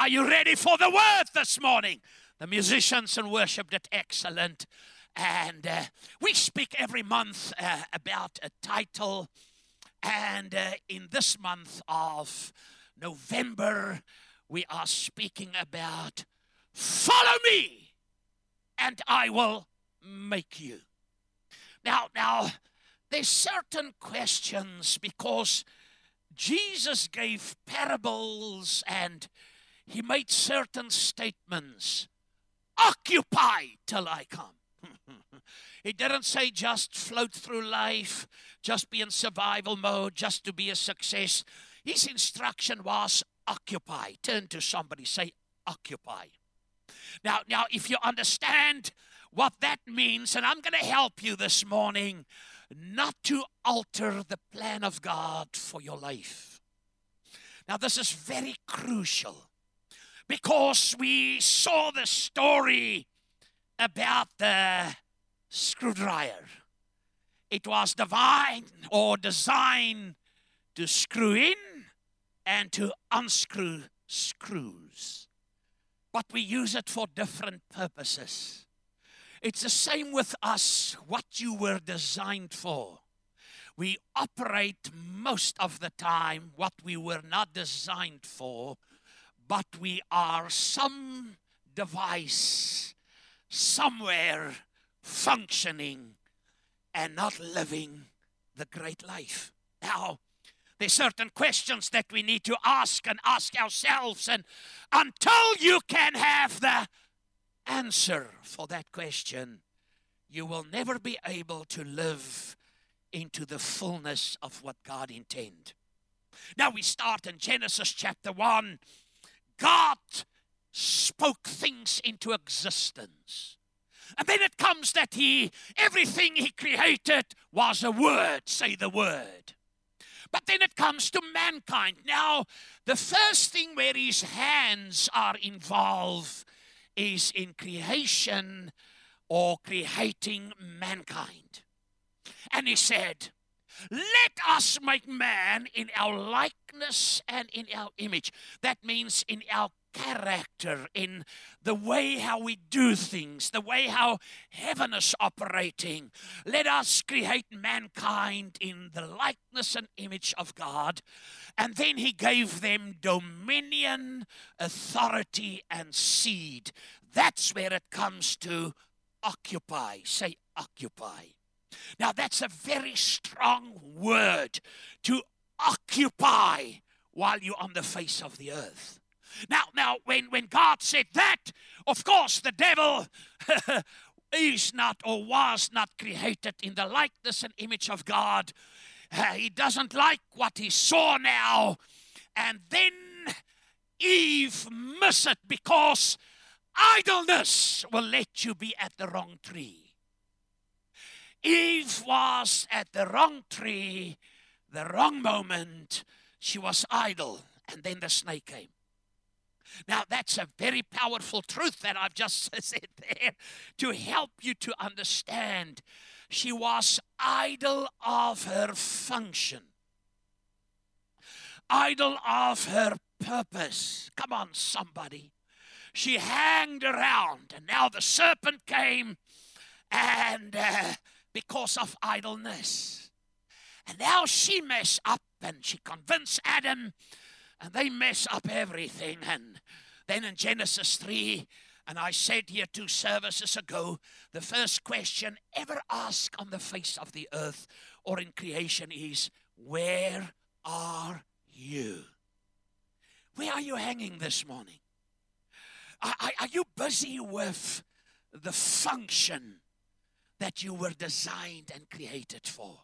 are you ready for the word this morning? The musicians and worship did excellent. And uh, we speak every month uh, about a title. And uh, in this month of November, we are speaking about Follow me, and I will make you. Now, now, there's certain questions because Jesus gave parables and he made certain statements. Occupy till I come. he didn't say just float through life, just be in survival mode, just to be a success. His instruction was occupy. Turn to somebody, say occupy. Now, now, if you understand what that means, and I'm going to help you this morning not to alter the plan of God for your life. Now, this is very crucial because we saw the story about the screwdriver. It was divine or designed to screw in and to unscrew screws. But we use it for different purposes. It's the same with us, what you were designed for. We operate most of the time what we were not designed for, but we are some device somewhere functioning and not living the great life. Now, there's certain questions that we need to ask and ask ourselves, and until you can have the answer for that question, you will never be able to live into the fullness of what God intended. Now we start in Genesis chapter 1. God spoke things into existence. And then it comes that he, everything he created was a word, say the word. But then it comes to mankind. Now, the first thing where his hands are involved is in creation or creating mankind. And he said, Let us make man in our likeness and in our image. That means in our character, in the way how we do things, the way how heaven is operating. Let us create mankind in the likeness and image of God. And then he gave them dominion, authority, and seed. That's where it comes to occupy. Say occupy. Now, that's a very strong word to occupy while you're on the face of the earth. Now, now, when, when God said that, of course, the devil is not or was not created in the likeness and image of God. Uh, he doesn't like what he saw now. And then Eve missed it because idleness will let you be at the wrong tree. Eve was at the wrong tree, the wrong moment. She was idle. And then the snake came. Now, that's a very powerful truth that I've just said there to help you to understand. She was idle of her function, idle of her purpose. Come on, somebody. She hanged around, and now the serpent came, and uh, because of idleness. And now she messed up and she convinced Adam and they mess up everything. And then in Genesis 3, and I said here two services ago, the first question ever asked on the face of the earth or in creation is, Where are you? Where are you hanging this morning? Are, are, you busy with the function that you were designed and created for?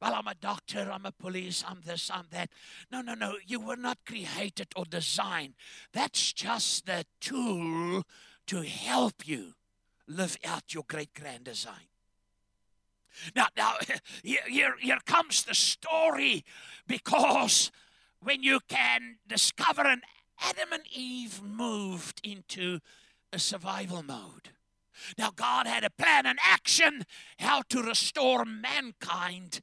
well, I'm a doctor, I'm a police, I'm this, I'm that. No, no, no. You were not created or designed. That's just the tool to help you live out your great grand design. Now, now here, here, comes the story because when you can discover an Adam and Eve moved into a survival mode. Now, God had a plan and action how to restore mankind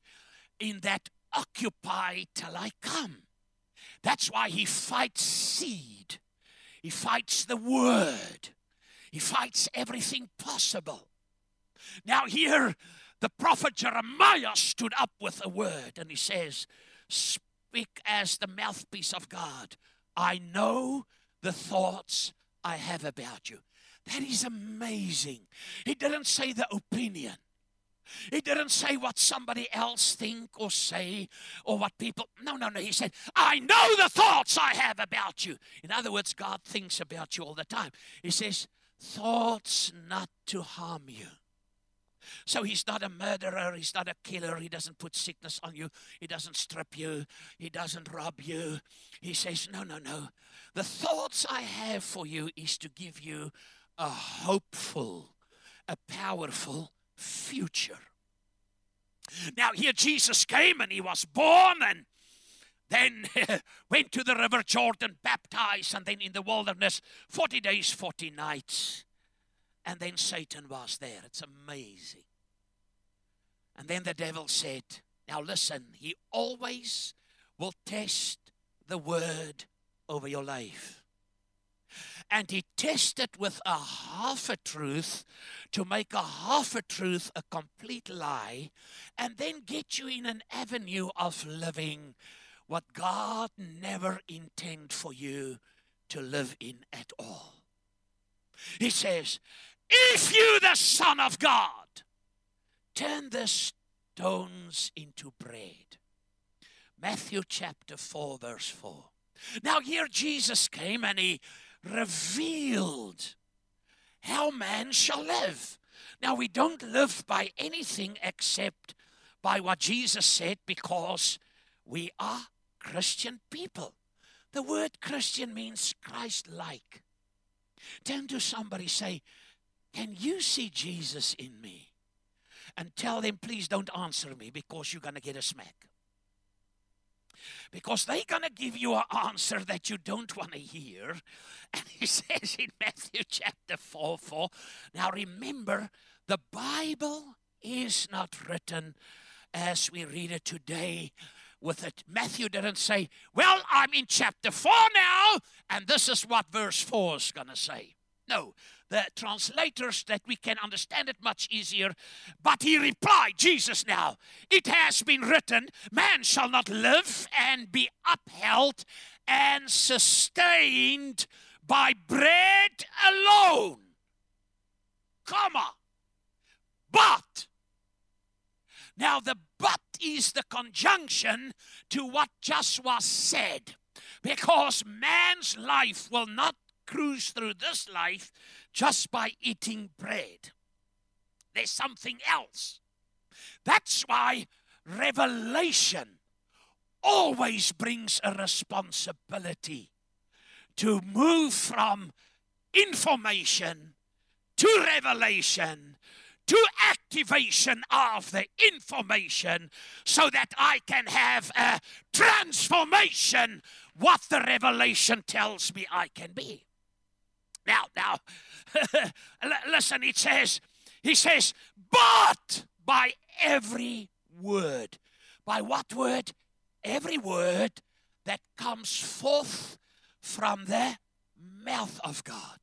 in that occupy till I come. That's why he fights seed. He fights the word. He fights everything possible. Now, here, the prophet Jeremiah stood up with a word and he says, Speak as the mouthpiece of God. I know the thoughts I have about you. That is amazing. He didn't say the opinion. He didn't say what somebody else think or say or what people. No, no, no. He said, I know the thoughts I have about you. In other words, God thinks about you all the time. He says, thoughts not to harm you. So he's not a murderer, he's not a killer, he doesn't put sickness on you, he doesn't strip you, he doesn't rob you. He says, No, no, no. The thoughts I have for you is to give you a hopeful, a powerful future. Now, here Jesus came and he was born and then went to the river Jordan, baptized, and then in the wilderness 40 days, 40 nights. And then Satan was there. It's amazing. And then the devil said, Now listen, he always will test the word over your life. And he tested with a half a truth to make a half a truth a complete lie, and then get you in an avenue of living what God never intended for you to live in at all. He says, if you, the Son of God, turn the stones into bread. Matthew chapter 4, verse 4. Now, here Jesus came and he revealed how man shall live. Now, we don't live by anything except by what Jesus said because we are Christian people. The word Christian means Christ like. Turn to somebody, say, can you see Jesus in me? And tell them, please don't answer me because you're going to get a smack. Because they're going to give you an answer that you don't want to hear. And he says in Matthew chapter 4 4, now remember, the Bible is not written as we read it today with it. Matthew didn't say, Well, I'm in chapter 4 now, and this is what verse 4 is going to say. No, the translators that we can understand it much easier. But he replied, Jesus now, it has been written, man shall not live and be upheld and sustained by bread alone, comma, but. Now the but is the conjunction to what just was said. Because man's life will not cruise through this life just by eating bread. There's something else. That's why revelation always brings a responsibility to move from information to revelation to activation of the information so that I can have a transformation what the revelation tells me I can be. Now, now, listen, it says, he says, but by every word. By what word? Every word that comes forth from the mouth of God.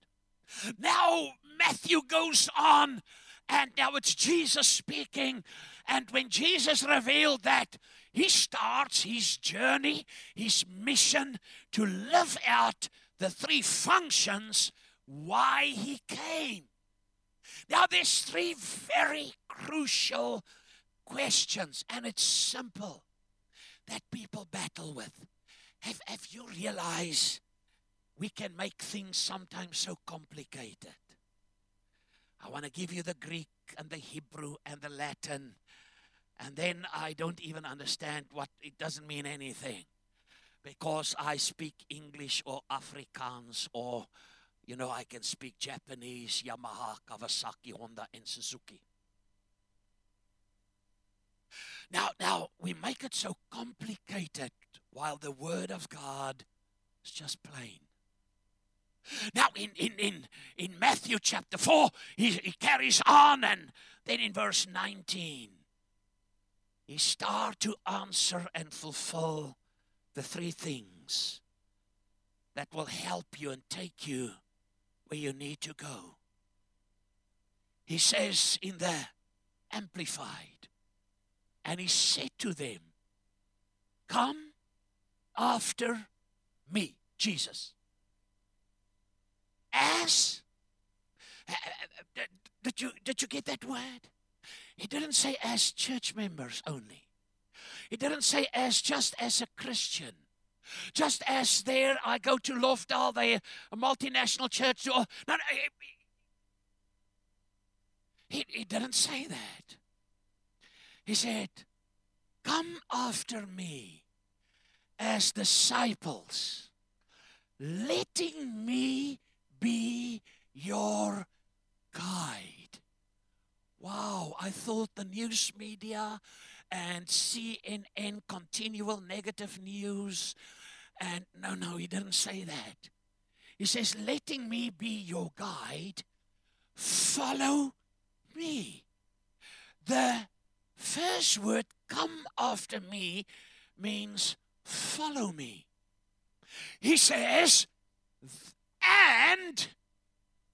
Now, Matthew goes on, and now it's Jesus speaking. And when Jesus revealed that, he starts his journey, his mission to live out the three functions why he came. Now, there's three very crucial questions, and it's simple that people battle with. Have, have you realized we can make things sometimes so complicated? I want to give you the Greek and the Hebrew and the Latin, and then I don't even understand what it doesn't mean anything because I speak English or Afrikaans or you know, I can speak Japanese, Yamaha, Kawasaki, Honda, and Suzuki. Now, now we make it so complicated while the Word of God is just plain. Now, in, in, in, in Matthew chapter 4, he, he carries on, and then in verse 19, he starts to answer and fulfill the three things that will help you and take you where you need to go. He says in the Amplified, and he said to them, Come after me, Jesus. As did you did you get that word? He didn't say as church members only. He didn't say as just as a Christian. Just as there I go to Lofdal, they a multinational church. No, no, he, he didn't say that. He said, Come after me as disciples, letting me be your guide. Wow, I thought the news media and CNN continual negative news. And no, no, he didn't say that. He says, letting me be your guide, follow me. The first word, come after me, means follow me. He says, and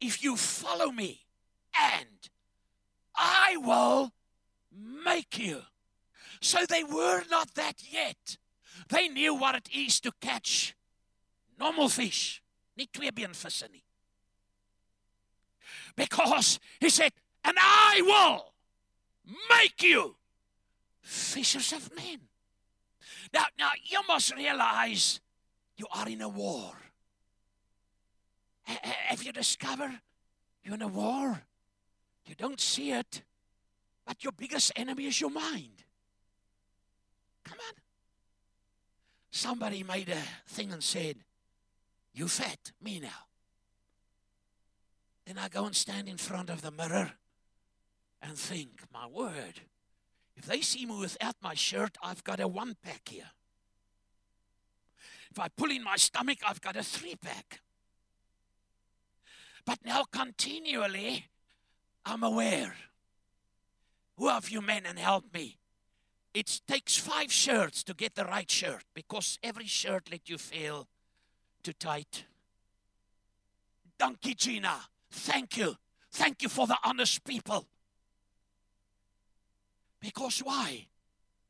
if you follow me, and I will make you. So they were not that yet. They knew what it is to catch normal fish. Because he said, and I will make you fishers of men. Now, now you must realize you are in a war. If you discover you're in a war? You don't see it, but your biggest enemy is your mind. Come on. Somebody made a thing and said, You fat, me now. Then I go and stand in front of the mirror and think, My word, if they see me without my shirt, I've got a one pack here. If I pull in my stomach, I've got a three pack. But now, continually, I'm aware. Who of you men and help me? It takes five shirts to get the right shirt because every shirt let you feel too tight. Donkey Gina, thank you. Thank you for the honest people. Because why?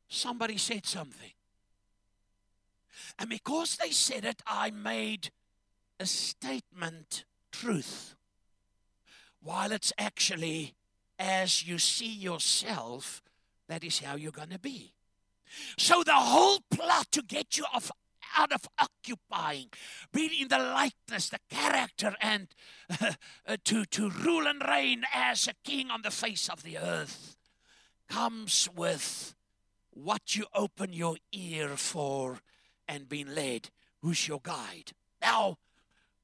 Somebody said something. And because they said it, I made a statement truth. While it's actually as you see yourself that is how you're going to be. So the whole plot to get you off out of occupying, being in the likeness, the character, and uh, to, to rule and reign as a king on the face of the earth comes with what you open your ear for and being led. Who's your guide? Now,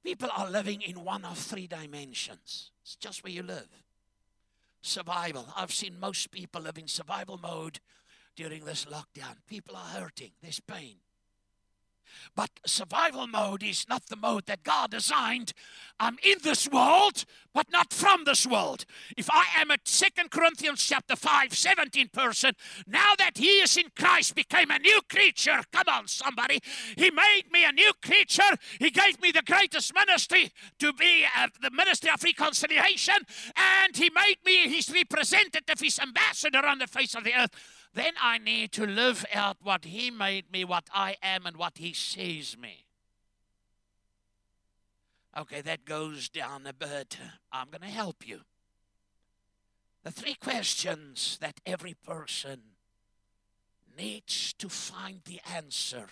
people are living in one of three dimensions. It's just where you live survival. I've seen most people live in survival mode during this lockdown. People are hurting, there's pain. But survival mode is not the mode that God designed. I'm in this world, but not from this world. If I am a Second Corinthians chapter 5, 17 person, now that he is in Christ, became a new creature. Come on, somebody. He made me a new creature. He gave me the greatest ministry to be uh, the ministry of reconciliation, and he made me his representative, his ambassador on the face of the earth then I need to live out what He made me, what I am, and what He sees me. Okay, that goes down a bit. I'm going to help you. The three questions that every person needs to find the answer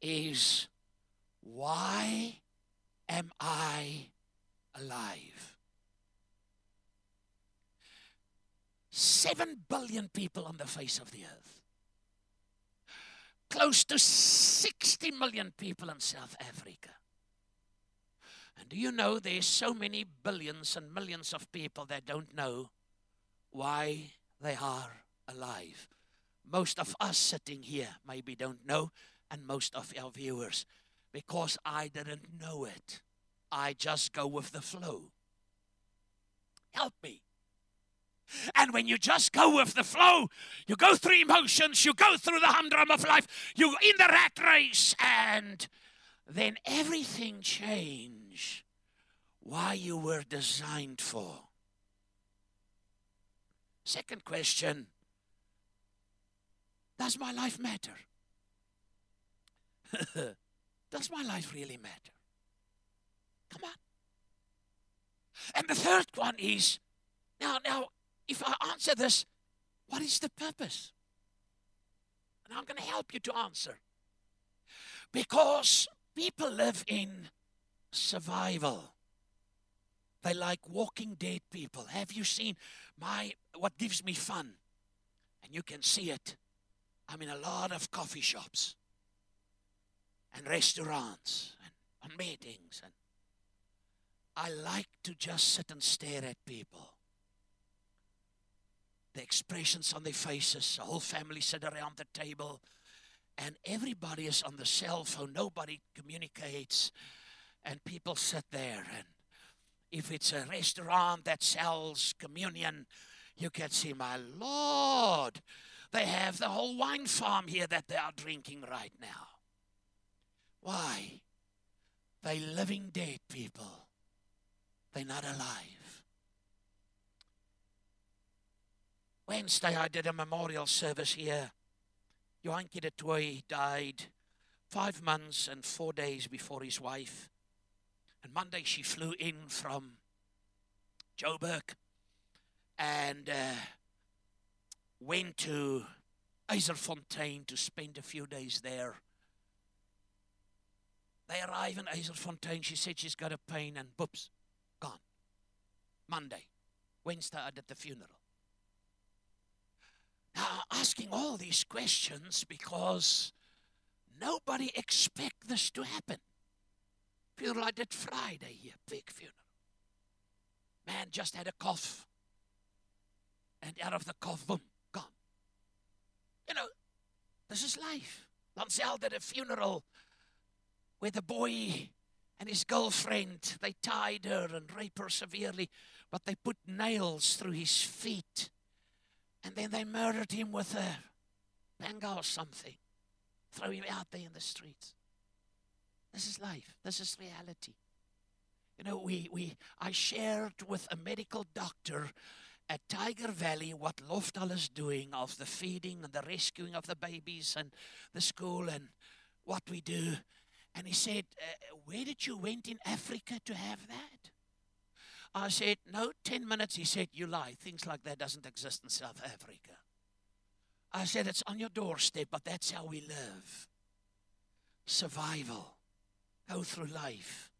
is why am I alive? 7 billion people on the face of the earth. Close to 60 million people in South Africa. And do you know there's so many billions and millions of people that don't know why they are alive? Most of us sitting here maybe don't know, and most of our viewers, because I didn't know it. I just go with the flow. Help me. And when you just go with the flow, you go through emotions, you go through the humdrum of life, you're in the rat race, and then everything change why you were designed for. Second question Does my life matter? Does my life really matter? Come on. And the third one is now, now, if I answer this, what is the purpose? And I'm going to help you to answer. Because people live in survival. They like walking dead people. Have you seen my what gives me fun? And you can see it. I'm in a lot of coffee shops and restaurants and on meetings and I like to just sit and stare at people. The expressions on their faces, the whole family sit around the table, and everybody is on the cell phone. Nobody communicates, and people sit there. And if it's a restaurant that sells communion, you can see, my Lord, they have the whole wine farm here that they are drinking right now. Why? They living dead people. They're not alive. Wednesday I did a memorial service here. Johankie du Toit died five months and four days before his wife. And Monday she flew in from Joburg and uh, went to Eiserfontein to spend a few days there. They arrive in Eiserfontein. She said she's got a pain and boops, gone. Monday. Wednesday, I did the funeral. Now, asking all these questions because nobody expect this to happen. Funeral I did Friday here, big funeral. Man just had a cough. And out of the cough, boom, gone. You know, this is life. Lancel did a funeral where the boy and his girlfriend, they tied her and raped her severely, but they put nails through his feet. And then they murdered him with a panga or something. Throw him out there in the streets. This is life. This is reality. You know, we, we I shared with a medical doctor at Tyger Valley what Lofdal is doing of the feeding and the rescuing of the babies and the school and what we do. And he said, uh, Where did you went in Africa to have that? I said, No, 10 minutes. He said, You lie. Things like that doesn't exist in South Africa. I said, It's on your doorstep, but that's how we live. Survival. Go through life.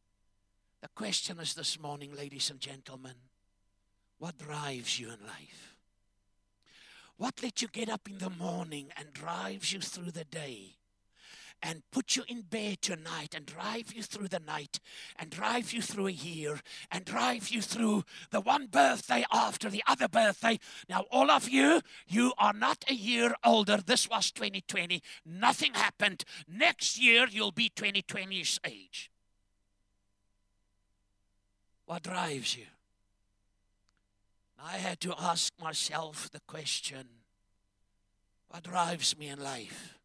The question is this morning, ladies and gentlemen what drives you in life? What lets you get up in the morning and drives you through the day? And put you in bed tonight and drive you through the night and drive you through a year and drive you through the one birthday after the other birthday. Now, all of you, you are not a year older. This was 2020. Nothing happened. Next year, you'll be 2020's age. What drives you? I had to ask myself the question what drives me in life?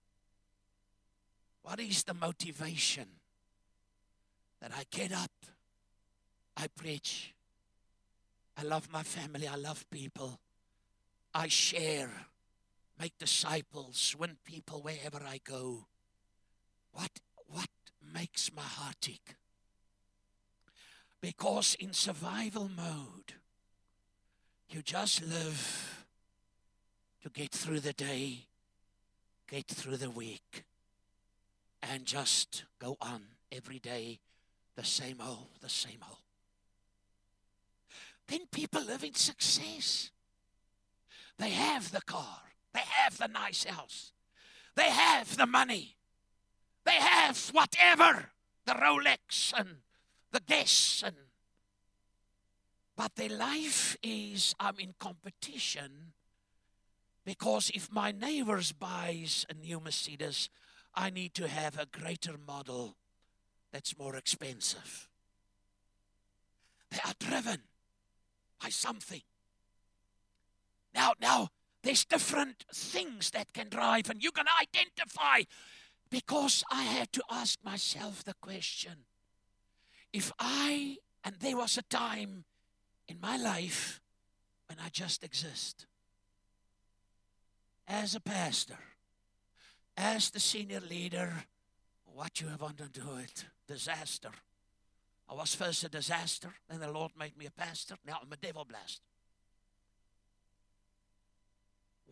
What is the motivation that I get up, I preach, I love my family, I love people, I share, make disciples, win people wherever I go? What, what makes my heart tick? Because in survival mode, you just live to get through the day, get through the week and just go on every day the same old, the same old. Then people live in success. They have the car, they have the nice house, they have the money, they have whatever the Rolex and the guests and but their life is I'm in competition because if my neighbors buys a new Mercedes, I need to have a greater model that's more expensive. They are driven by something. Now, now, there's different things that can drive, and you can identify Because I had to ask myself the question if I, and there was a time in my life when I just exist as a pastor, as the senior leader, what you have it, disaster. I was first a disaster, then the Lord made me a pastor, now I'm a devil blast.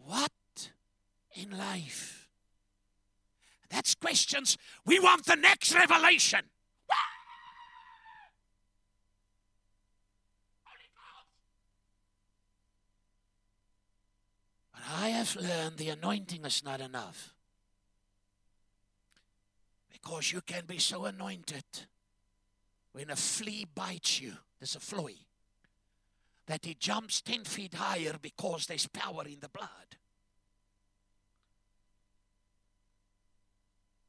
What in life? That's questions. We want the next revelation. But I have learned the anointing is not enough. Because you can be so anointed when a flea bites you, there's a flea, that he jumps 10 feet higher because there's power in the blood.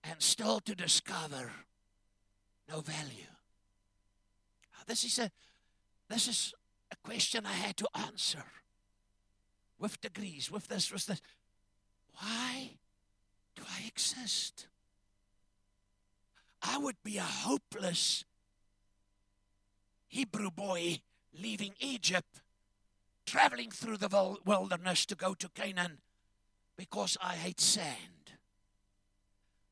And still to discover no value. This is a this is a question I had to answer with degrees, with this, with this. Why do I exist? I would be a hopeless Hebrew boy leaving Egypt, traveling through the wilderness to go to Canaan because I hate sand.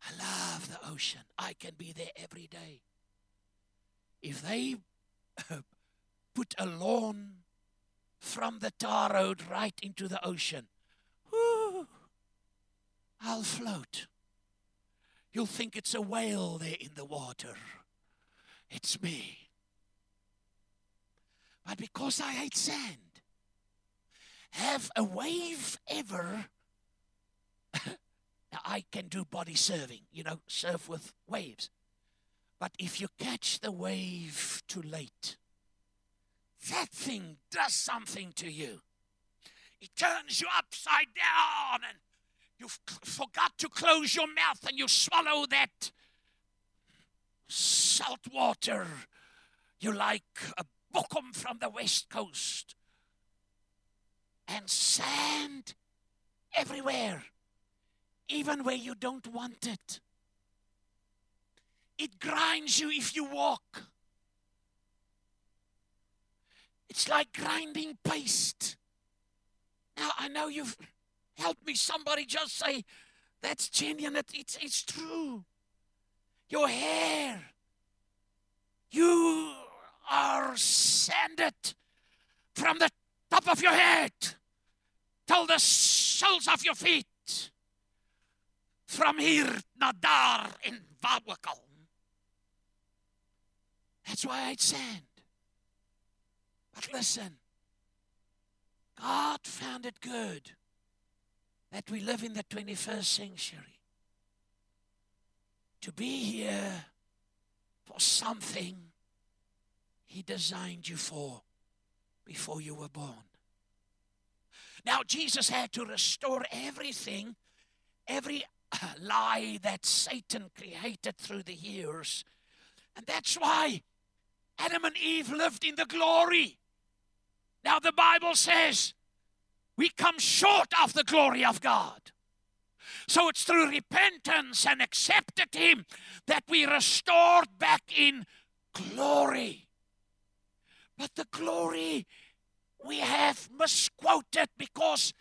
I love the ocean. I can be there every day. If they put a lawn from the tar road right into the ocean, whoo, I'll float. You'll think it's a whale there in the water. It's me. But because I hate sand, have a wave ever. now, I can do body surfing, you know, surf with waves. But if you catch the wave too late, that thing does something to you. It turns you upside down and you forgot to close your mouth and you swallow that salt water. You're like a bokkom from the west coast. And sand everywhere, even where you don't want it. It grinds you if you walk. It's like grinding paste. Now, I know you've helped me. Somebody just say, that's genuine. It's, it's true. Your hair. You are sanded from the top of your head till the soles of your feet. From here, Nadar in Wawakal. That's why I sand. But listen, God found it good that we live in the 21st century. To be here for something He designed you for before you were born. Now, Jesus had to restore everything, every lie that Satan created through the years. And that's why Adam and Eve lived in the glory. Now, the Bible says we come short of the glory of God. So it's through repentance and accepted Him that we restored back in glory. But the glory we have misquoted because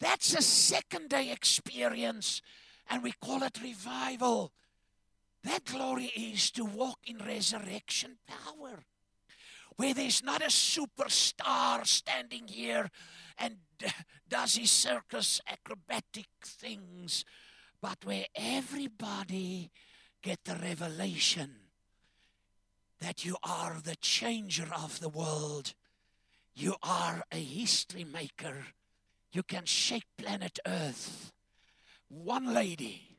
that's a second day experience and we call it revival. That glory is to walk in resurrection power where there's not a superstar standing here and does his circus acrobatic things, but where everybody get the revelation that you are the changer of the world. You are a history maker. You can shake planet Earth. One lady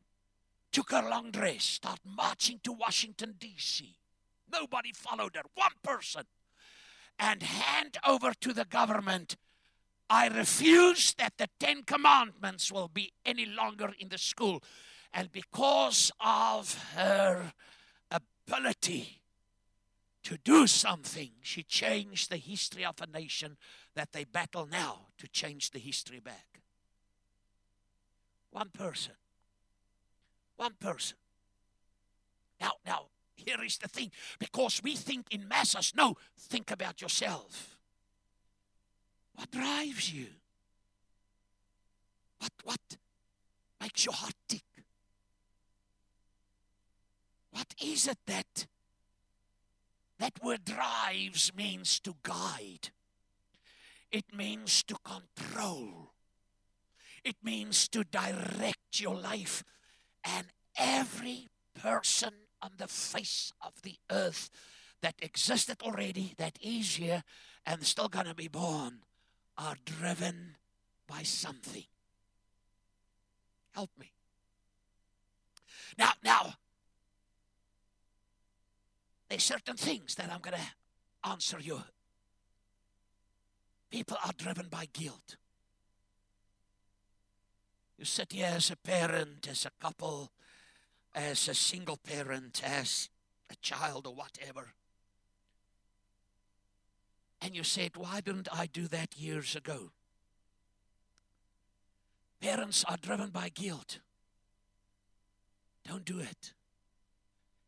took her long dress, start marching to Washington, D.C. Nobody followed her, one person. And hand over to the government I refuse that the Ten Commandments will be any longer in the school. And because of her ability to do something, she changed the history of a nation that they battle now to change the history back. One person. One person. Now, now, here is the thing. Because we think in masses. No, think about yourself. What drives you? What what makes your heart tick? What is it that that word drives means to guide? It means to control. It means to direct your life. And every person on the face of the earth that existed already, that is here, and still going to be born, are driven by something. Help me. Now, now, there's certain things that I'm going to answer you. People are driven by guilt. You sit here as a parent, as a couple, as a single parent, as a child, or whatever. And you said, Why didn't I do that years ago? Parents are driven by guilt. Don't do it.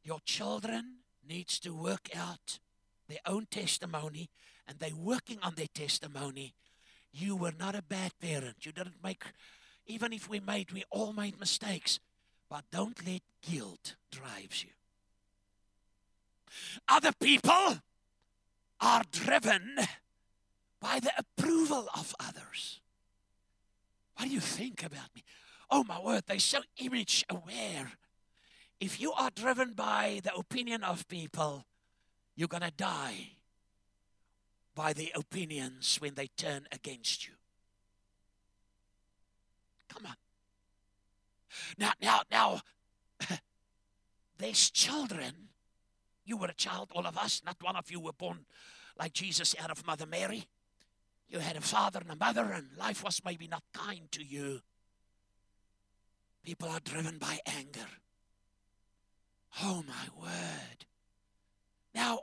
Your children needs to work out their own testimony and they're working on their testimony. You were not a bad parent. You didn't make even if we made, we all made mistakes. But don't let guilt drive you. Other people are driven by the approval of others. What do you think about me? Oh my word, they're so image aware. If you are driven by the opinion of people, you're going to die by the opinions when they turn against you. Come on. Now, now, now, there's children. You were a child, all of us. Not one of you were born like Jesus out of Mother Mary. You had a father and a mother, and life was maybe not kind to you. People are driven by anger. Oh, my word. Now,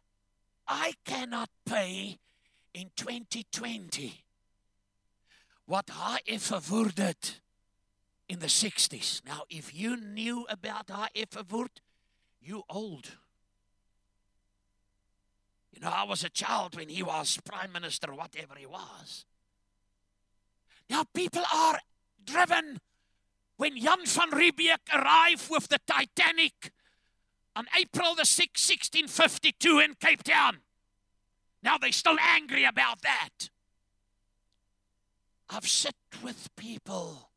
I cannot pay in 2020 what ever would in the 60s. Now, if you knew about H.F. Verwoerd, you old. You know, I was a child when he was prime minister, whatever he was. Now, people are driven when Jan van Riebeeck arrived with the Titanic on April the 6th, 1652 in Cape Town. Now they're still angry about that. I've sat with people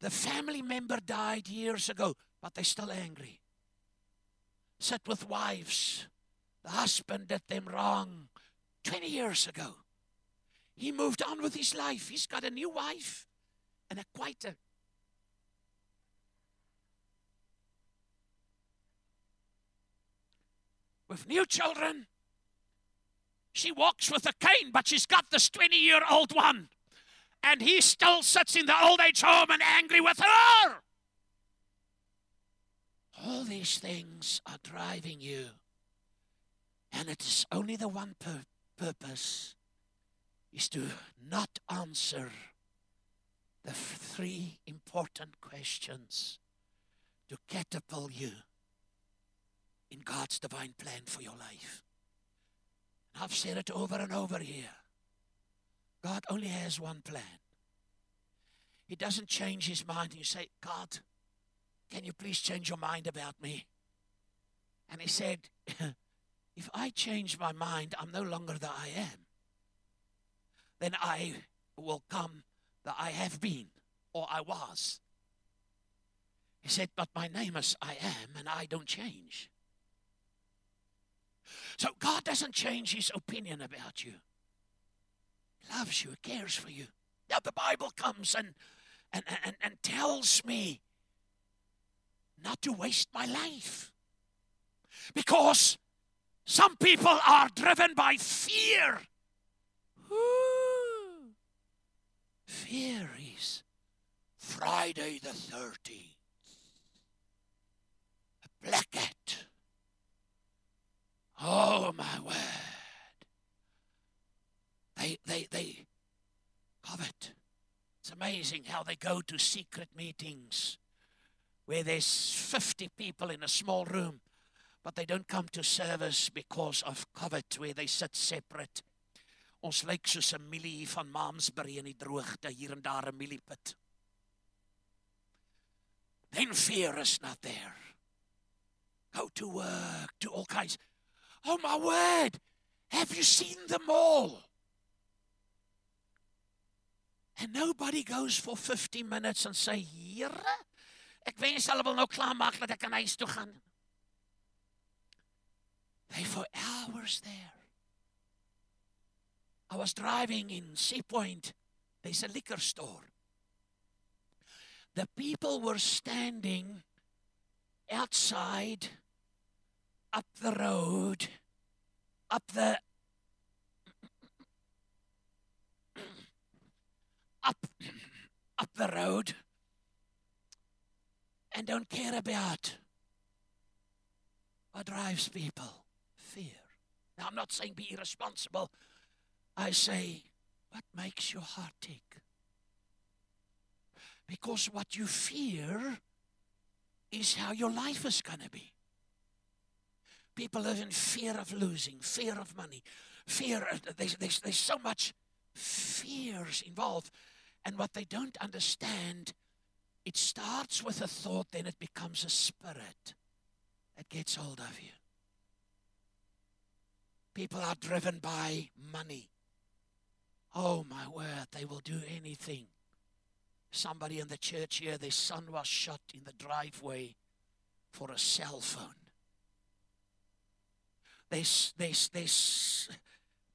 the family member died years ago, but they're still angry. Sit with wives. The husband did them wrong 20 years ago. He moved on with his life. He's got a new wife and a quite a with new children. She walks with a cane, but she's got this 20 year old one and he still sits in the old age home and angry with her. All these things are driving you, and it is only the one pur- purpose is to not answer the three important questions to catapult you in God's divine plan for your life. And I've said it over and over here. God only has one plan. He doesn't change his mind. You say, God, can you please change your mind about me? And he said, If I change my mind, I'm no longer the I am. Then I will come that I have been or I was. He said, But my name is I am, and I don't change. So God doesn't change his opinion about you loves you, cares for you. Now the Bible comes and, and, and, and tells me not to waste my life. Because some people are driven by fear. Ooh. Fear is Friday the 13th. A black cat. Oh, my word. They, they, they covet. It's amazing how they go to secret meetings where there's 50 people in a small room, but they don't come to service because of COVID, where they sit separate. Ons lyk soos 'n mielie van Malmesbury in die droogte, hier en daar 'n mieliepit. Then fear is not there. Go to work, do all kinds. Oh my word! Have you seen them all? And nobody goes for 50 minutes and say, Here, ek wens hulle wil nou klaar maak dat ek kan huis toe gaan. They for hours there. I was driving in Sea Point. There's a liquor store. The people were standing outside up the road, up the up up the road and don't care about what drives people fear. Now i'm not saying be irresponsible. I say what makes your heart tick? Because what you fear is how your life is going to be. People live in fear of losing fear of money fear uh, there's, there's, there's so much fears involved and what they don't understand, it starts with a thought, then it becomes a spirit that gets hold of you. People are driven by money. Oh my word, they will do anything. Somebody in the church here, their son was shot in the driveway for a cell phone. There's, there's, there's,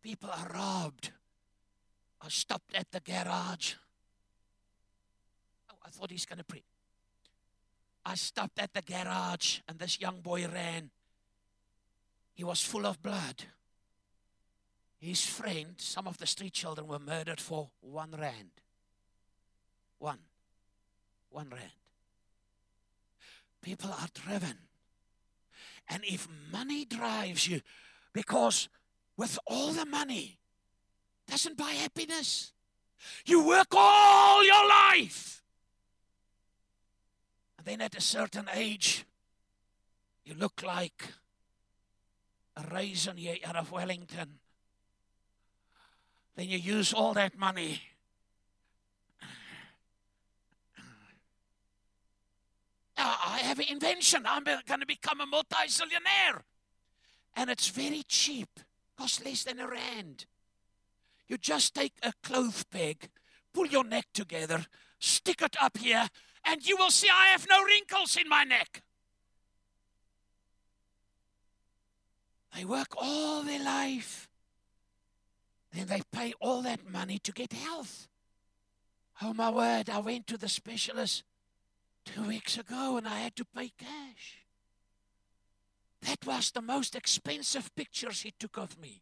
people are robbed. I stopped at the garage. Oh, I thought he's going to pray. I stopped at the garage and this young boy ran. He was full of blood. His friend, some of the street children were murdered for one rand. One. One rand. People are driven. And if money drives you, because with all the money, doesn't buy happiness. You work all your life And then at a certain age, you look like a raisin here out of Wellington. Then you use all that money. Ah, I have an invention. I'm going to become a multi-zillionaire. And it's very cheap. Costs less than a rand. You just take a clothes peg, pull your neck together, stick it up here, and you will see I have no wrinkles in my neck. They work all their life. Then they pay all that money to get health. Oh, my word, I went to the specialist two weeks ago and I had to pay cash. That was the most expensive pictures he took of me.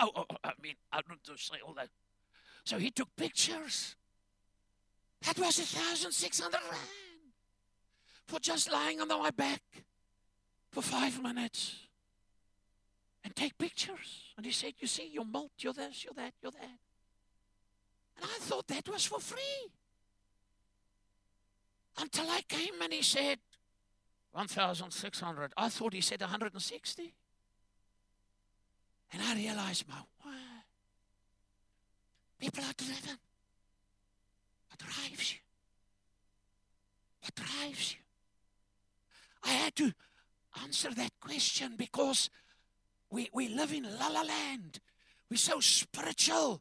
Oh, oh, oh I mean, I don't say all that. So he took pictures. That was a thousand six hundred rand for just lying on my back for five minutes and take pictures. And he said, You see, you're malt, you're this, you're that, you're that. And I thought that was for free. Until I came and he said, 1,600. I thought he said 160. And I realized, my word, people are driven What drives you? What drives you? I had to answer that question because we, we live in la la land. We're so spiritual,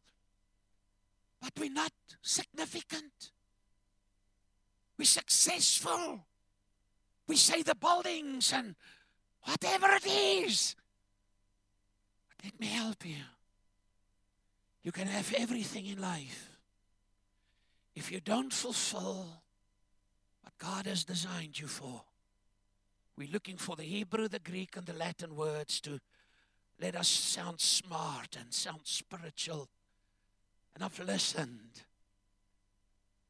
but we're not significant. We're successful. We say the buildings and whatever it is. But let me help you. You can have everything in life if you don't fulfill what God has designed you for, we're looking for the Hebrew, the Greek, and the Latin words to let us sound smart and sound spiritual. And I've listened.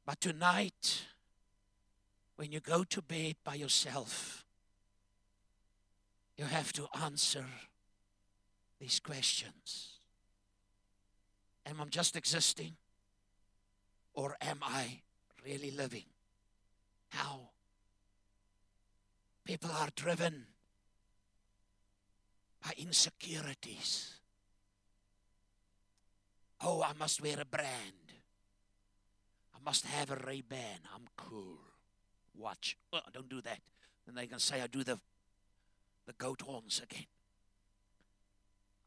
But tonight, when you go to bed by yourself, you have to answer these questions. Am I just existing? or am I really living. How people are driven by insecurities. Oh, I must wear a brand. I must have a Ray-Ban. I'm cool. Watch. Oh, don't do that. Then they can say I do the the goat horns again.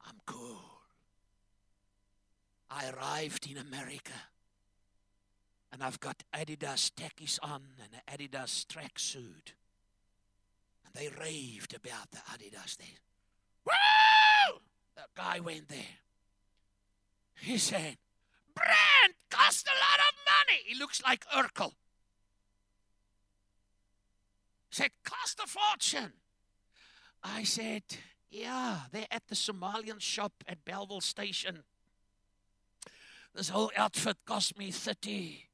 I'm cool. I arrived in America and I've got Adidas tackies on and an Adidas tracksuit. And they raved about the Adidas there. The guy went there. He said, Brand cost a lot of money. He looks like Urkel. He said, cost a fortune. I said, yeah, they're at the Somalian shop at Bellville Station. This whole outfit cost me 30,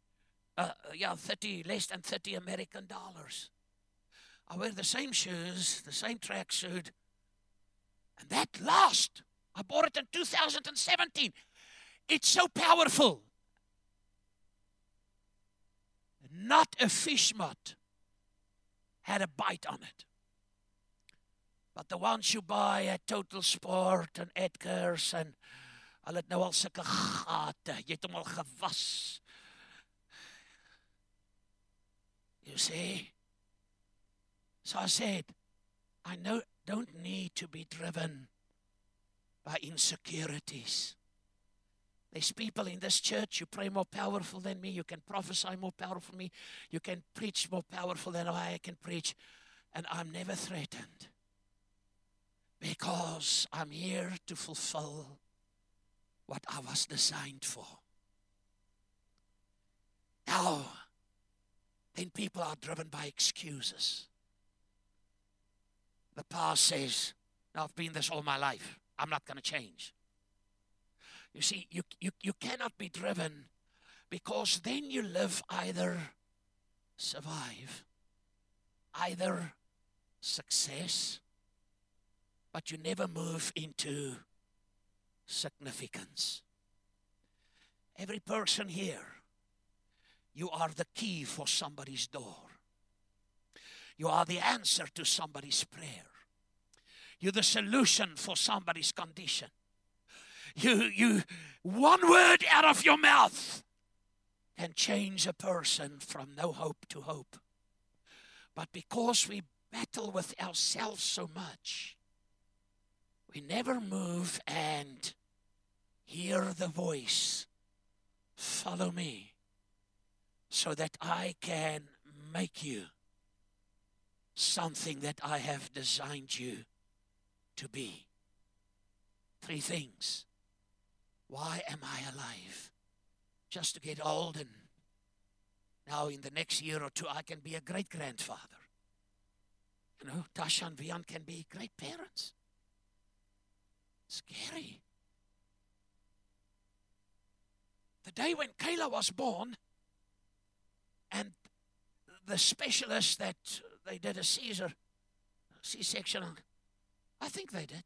uh, yeah, 30, less than 30 American dollars. I wear the same shoes, the same tracksuit, and that last. I bought it in 2017. It's so powerful. Not a fishmoth had a bite on it. But the ones you buy at Total Sport and Edgar's and hulle het nou al sulke gewas. You see? So I said, I know don't need to be driven by insecurities. There's people in this church, you pray more powerful than me, you can prophesy more powerful than me, you can preach more powerful than I can preach, and I'm never threatened because I'm here to fulfill what I was designed for. Now, then people are driven by excuses. The past says, now I've been this all my life. I'm not going to change. You see, you, you, you cannot be driven because then you live either survive, either success, but you never move into significance. Every person here, you are the key for somebody's door. You are the answer to somebody's prayer. You're the solution for somebody's condition. You, you, one word out of your mouth can change a person from no hope to hope. But because we battle with ourselves so much, we never move and hear the voice follow me so that I can make you something that I have designed you to be. Three things. Why am I alive? Just to get old and now in the next year or two I can be a great grandfather. You know, Tasha and Vian can be great parents. Scary. The day when Kayla was born, and the specialist that they did a Caesar C section I think they did.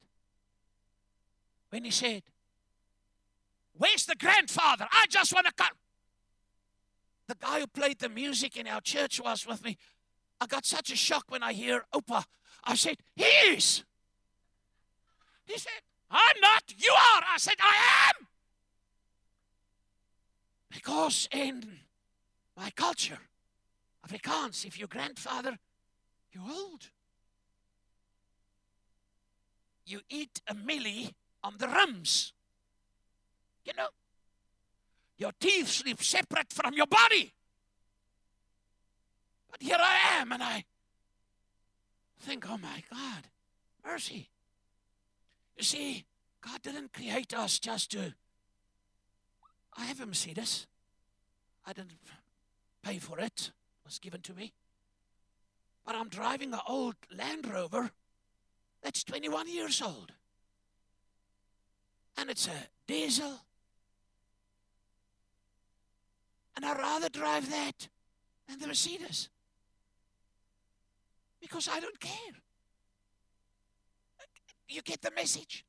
When he said, Where's the grandfather? I just want to come. The guy who played the music in our church was with me. I got such a shock when I hear Opa. I said, He is. He said, I'm not, you are. I said, I am. Because in my culture, Afrikaans, if your grandfather, you're old. You eat a millie on the rums. You know, your teeth sleep separate from your body. But here I am, and I think, oh my God, mercy. You see, God didn't create us just to. I have a Mercedes. I didn't pay for it, it was given to me. But I'm driving an old Land Rover that's 21 years old. And it's a diesel. And I'd rather drive that than the Mercedes. Because I don't care. You get the message.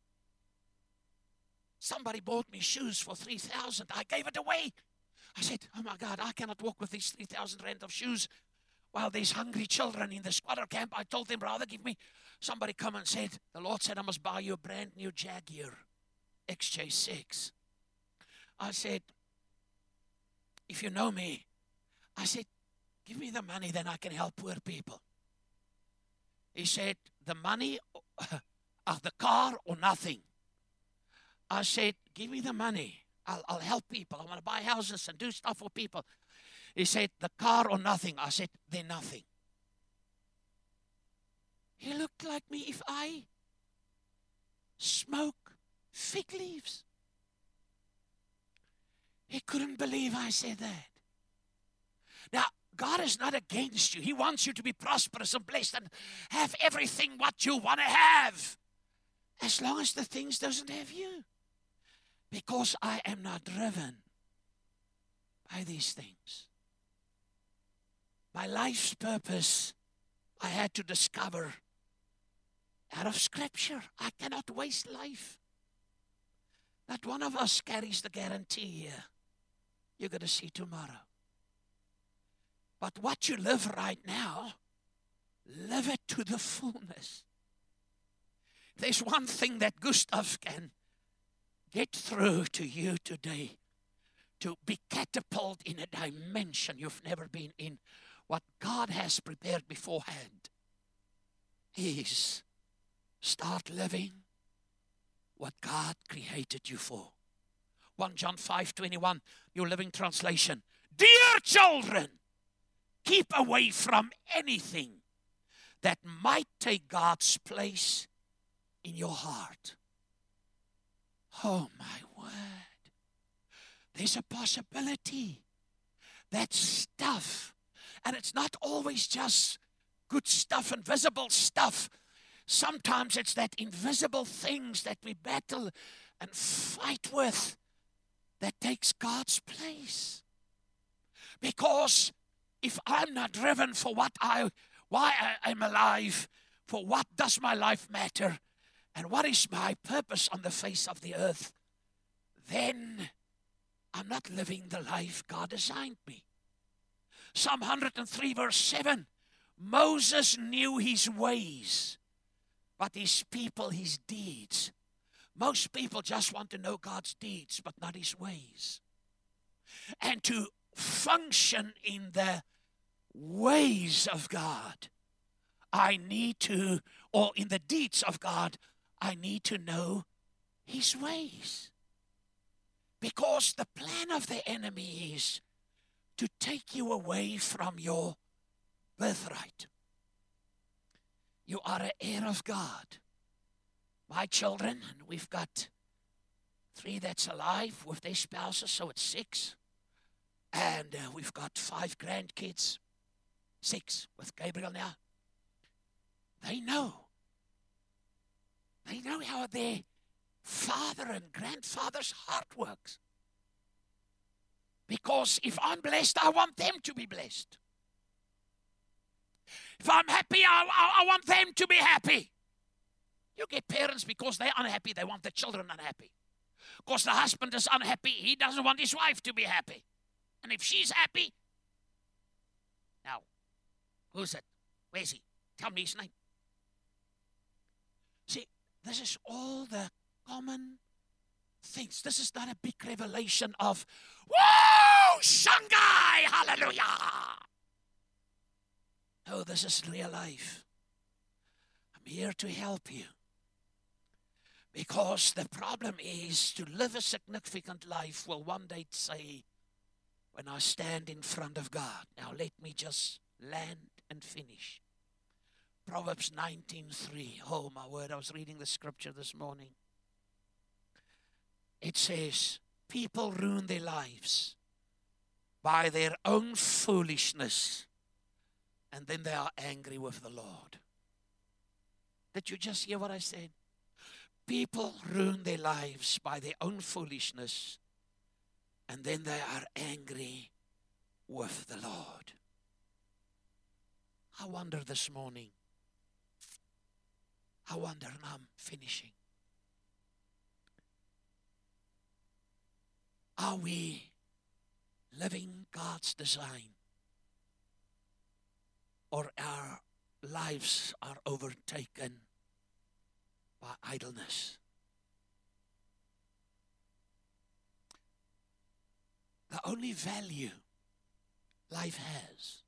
Somebody bought me shoes for 3000 I gave it away. I said, Oh my God, I cannot walk with these 3,000 rand of shoes while there's hungry children in the squatter camp. I told them, Brother, give me. Somebody come and said, The Lord said, I must buy you a brand new Jaguar XJ6. I said, If you know me, I said, Give me the money, then I can help poor people. He said, The money of the car or nothing. I said, Give me the money. I'll, I'll help people. I want to buy houses and do stuff for people. He said, The car or nothing. I said, They're nothing. He looked like me if I smoke fig leaves. He couldn't believe I said that. Now, God is not against you. He wants you to be prosperous and blessed and have everything what you want to have. As long as the things doesn't have you. Because I am not driven by these things. My life's purpose I had to discover out of Scripture. I cannot waste life. Not one of us carries the guarantee here. You're going to see tomorrow. But what you live right now, live it to the fullness. There's one thing that Gustav can get through to you today to be catapulted in a dimension you've never been in. What God has prepared beforehand is start living what God created you for. 1 John 5 21, New Living Translation. Dear children, keep away from anything that might take God's place in your heart. Oh, my word. There's a possibility that stuff, and it's not always just good stuff and visible stuff. Sometimes it's that invisible things that we battle and fight with that takes God's place. Because if I'm not driven for what I why I am alive, for what does my life matter, and what is my purpose on the face of the earth, then I'm not living the life God designed me. Psalm 103, verse 7 Moses knew his ways, but his people his deeds. Most people just want to know God's deeds, but not his ways. And to function in the ways of God, I need to, or in the deeds of God, I need to know his ways. Because the plan of the enemy is to take you away from your birthright. You are an heir of God. My children, and we've got three that's alive with their spouses, so it's six. And uh, we've got five grandkids, six with Gabriel now. They know they know how their father and grandfather's heart works. Because if I'm blessed, I want them to be blessed. If I'm happy, I, I, I want them to be happy. You get parents because they're unhappy, they want the children unhappy. Because the husband is unhappy, he doesn't want his wife to be happy. And if she's happy, now, who's it? Where's he? Tell me his name. See, this is all the common things. This is not a big revelation of, whoa, Shanghai, hallelujah. Oh, this is real life. I'm here to help you. Because the problem is to live a significant life will one day say, when I stand in front of God. Now let me just land and finish. Proverbs 19:3. Oh my word, I was reading the scripture this morning. It says, people ruin their lives by their own foolishness and then they are angry with the Lord. Did you just hear what I said? People ruin their lives by their own foolishness and then they are angry with the Lord. I wonder this morning I wonder, and I'm finishing. Are we living God's design, or our lives are overtaken by idleness. The only value life has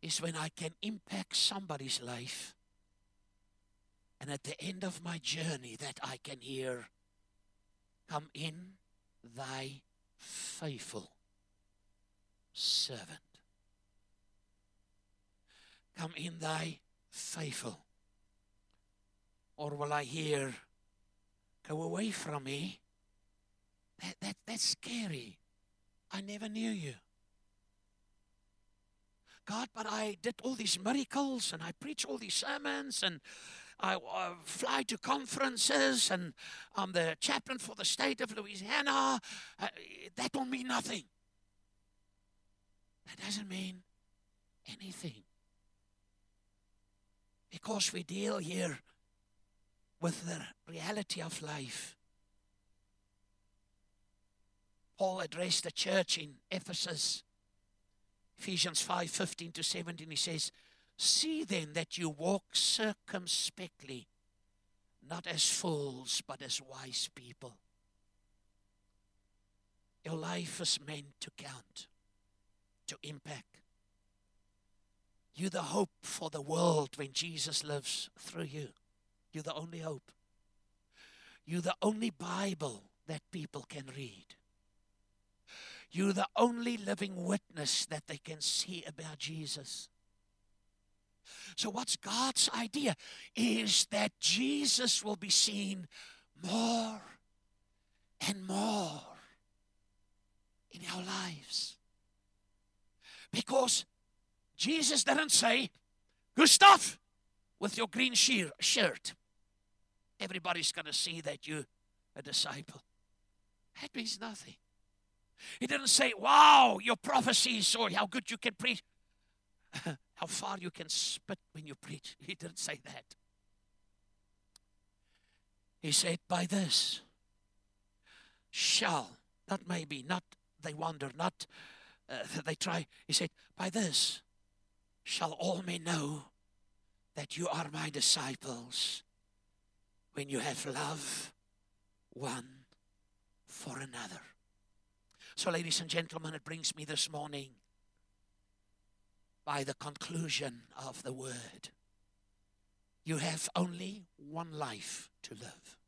is when I can impact somebody's life. And at the end of my journey, that I can hear, Come in, thy faithful servant. Come in, thy faithful. Or will I hear, Go away from me? That, that, that's scary. I never knew you. God, but I did all these miracles and I preach all these sermons and I uh, fly to conferences and I'm the chaplain for the state of Louisiana. Uh, that will mean nothing. That doesn't mean anything. Because we deal here with the reality of life. Paul addressed the church in Ephesus Ephesians 5 15 to 17, he says, See then that you walk circumspectly, not as fools, but as wise people. Your life is meant to count, to impact. You're the hope for the world when Jesus lives through you. You're the only hope. You're the only Bible that people can read. You're the only living witness that they can see about Jesus. So, what's God's idea? Is that Jesus will be seen more and more in our lives. Because Jesus didn't say, Gustav, with your green shirt, everybody's going to see that you're a disciple. That means nothing. He didn't say, Wow, your prophecies or how good you can preach, how far you can spit when you preach. He didn't say that. He said, By this shall, not maybe, not they wonder, not uh, they try. He said, By this shall all men know that you are my disciples when you have love one for another. So, ladies and gentlemen, it brings me this morning by the conclusion of the word. You have only one life to live.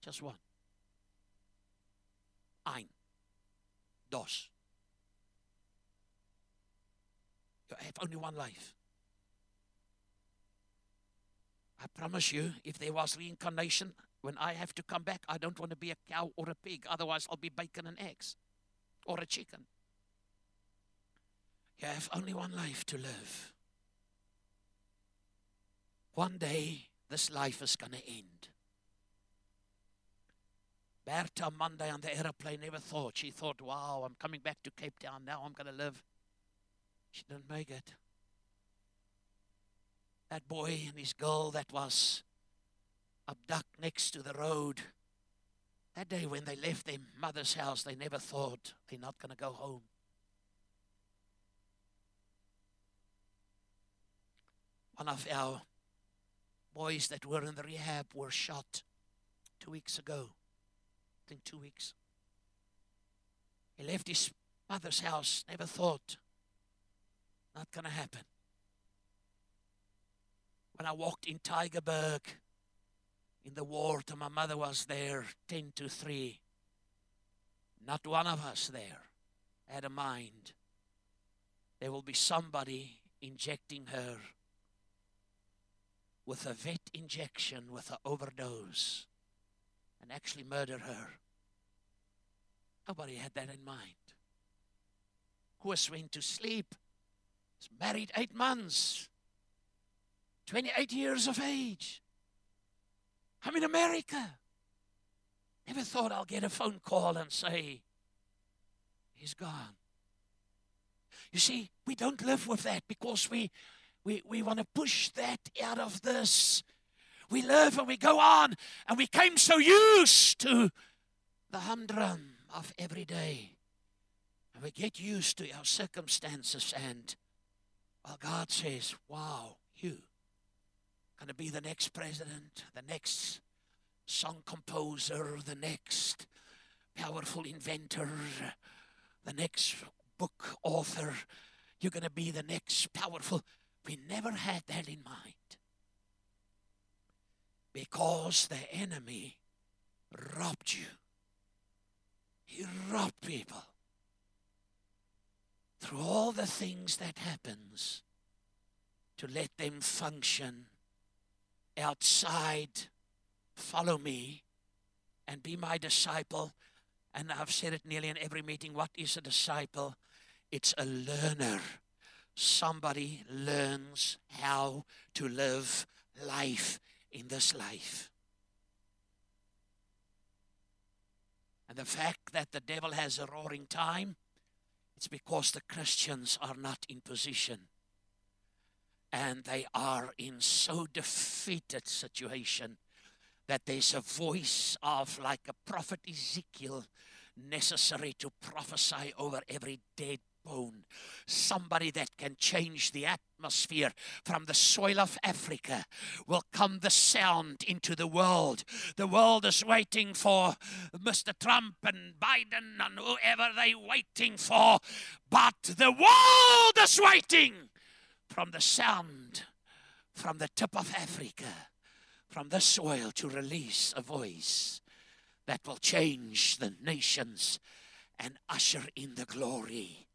Just one. Ein. Dos. You have only one life. I promise you, if there was reincarnation, when I have to come back, I don't want to be a cow or a pig. Otherwise, I'll be bacon and eggs or a chicken. You have only one life to live. One day, this life is going to end. Bertha Monday on the aeroplane never thought. She thought, wow, I'm coming back to Cape Town now. I'm going to live. She didn't make it. That boy and his girl that was abducted next to the road. That day when they left their mother's house, they never thought they're not going to go home. One of our boys that were in the rehab were shot two weeks ago. I think two weeks. He left his mother's house, never thought, not going to happen. When I walked in Tygerberg in the till my mother was there 10 to 3. Not one of us there had a mind. There will be somebody injecting her with a vet injection, with an overdose, and actually murder her. Nobody had that in mind. Koos went to sleep. Was married eight months. 28 years of age. I'm in America. Never thought I'll get a phone call and say, He's gone. You see, we don't live with that because we, we, we want to push that out of this. We live and we go on, and we came so used to the humdrum, of every day. And we get used to our circumstances, and well, God says, Wow, you going to be the next president, the next song composer, the next powerful inventor, the next book author. You're going to be the next powerful. We never had that in mind. Because the enemy robbed you. He robbed people. Through all the things that happens to let them function outside follow me and be my disciple. And I've said it nearly in every meeting. What is a disciple? It's a learner. Somebody learns how to live life in this life. And the fact that the devil has a roaring time, it's because the Christians are not in position. And they are in so defeated situation that there's a voice of like a prophet Ezekiel necessary to prophesy over every dead bone. Somebody that can change the atmosphere from the soil of Africa will come the sound into the world. The world is waiting for Mr. Trump and Biden and whoever they're waiting for, but the world is waiting from the sound from the tip of Africa from the soil to release a voice that will change the nations and usher in the glory.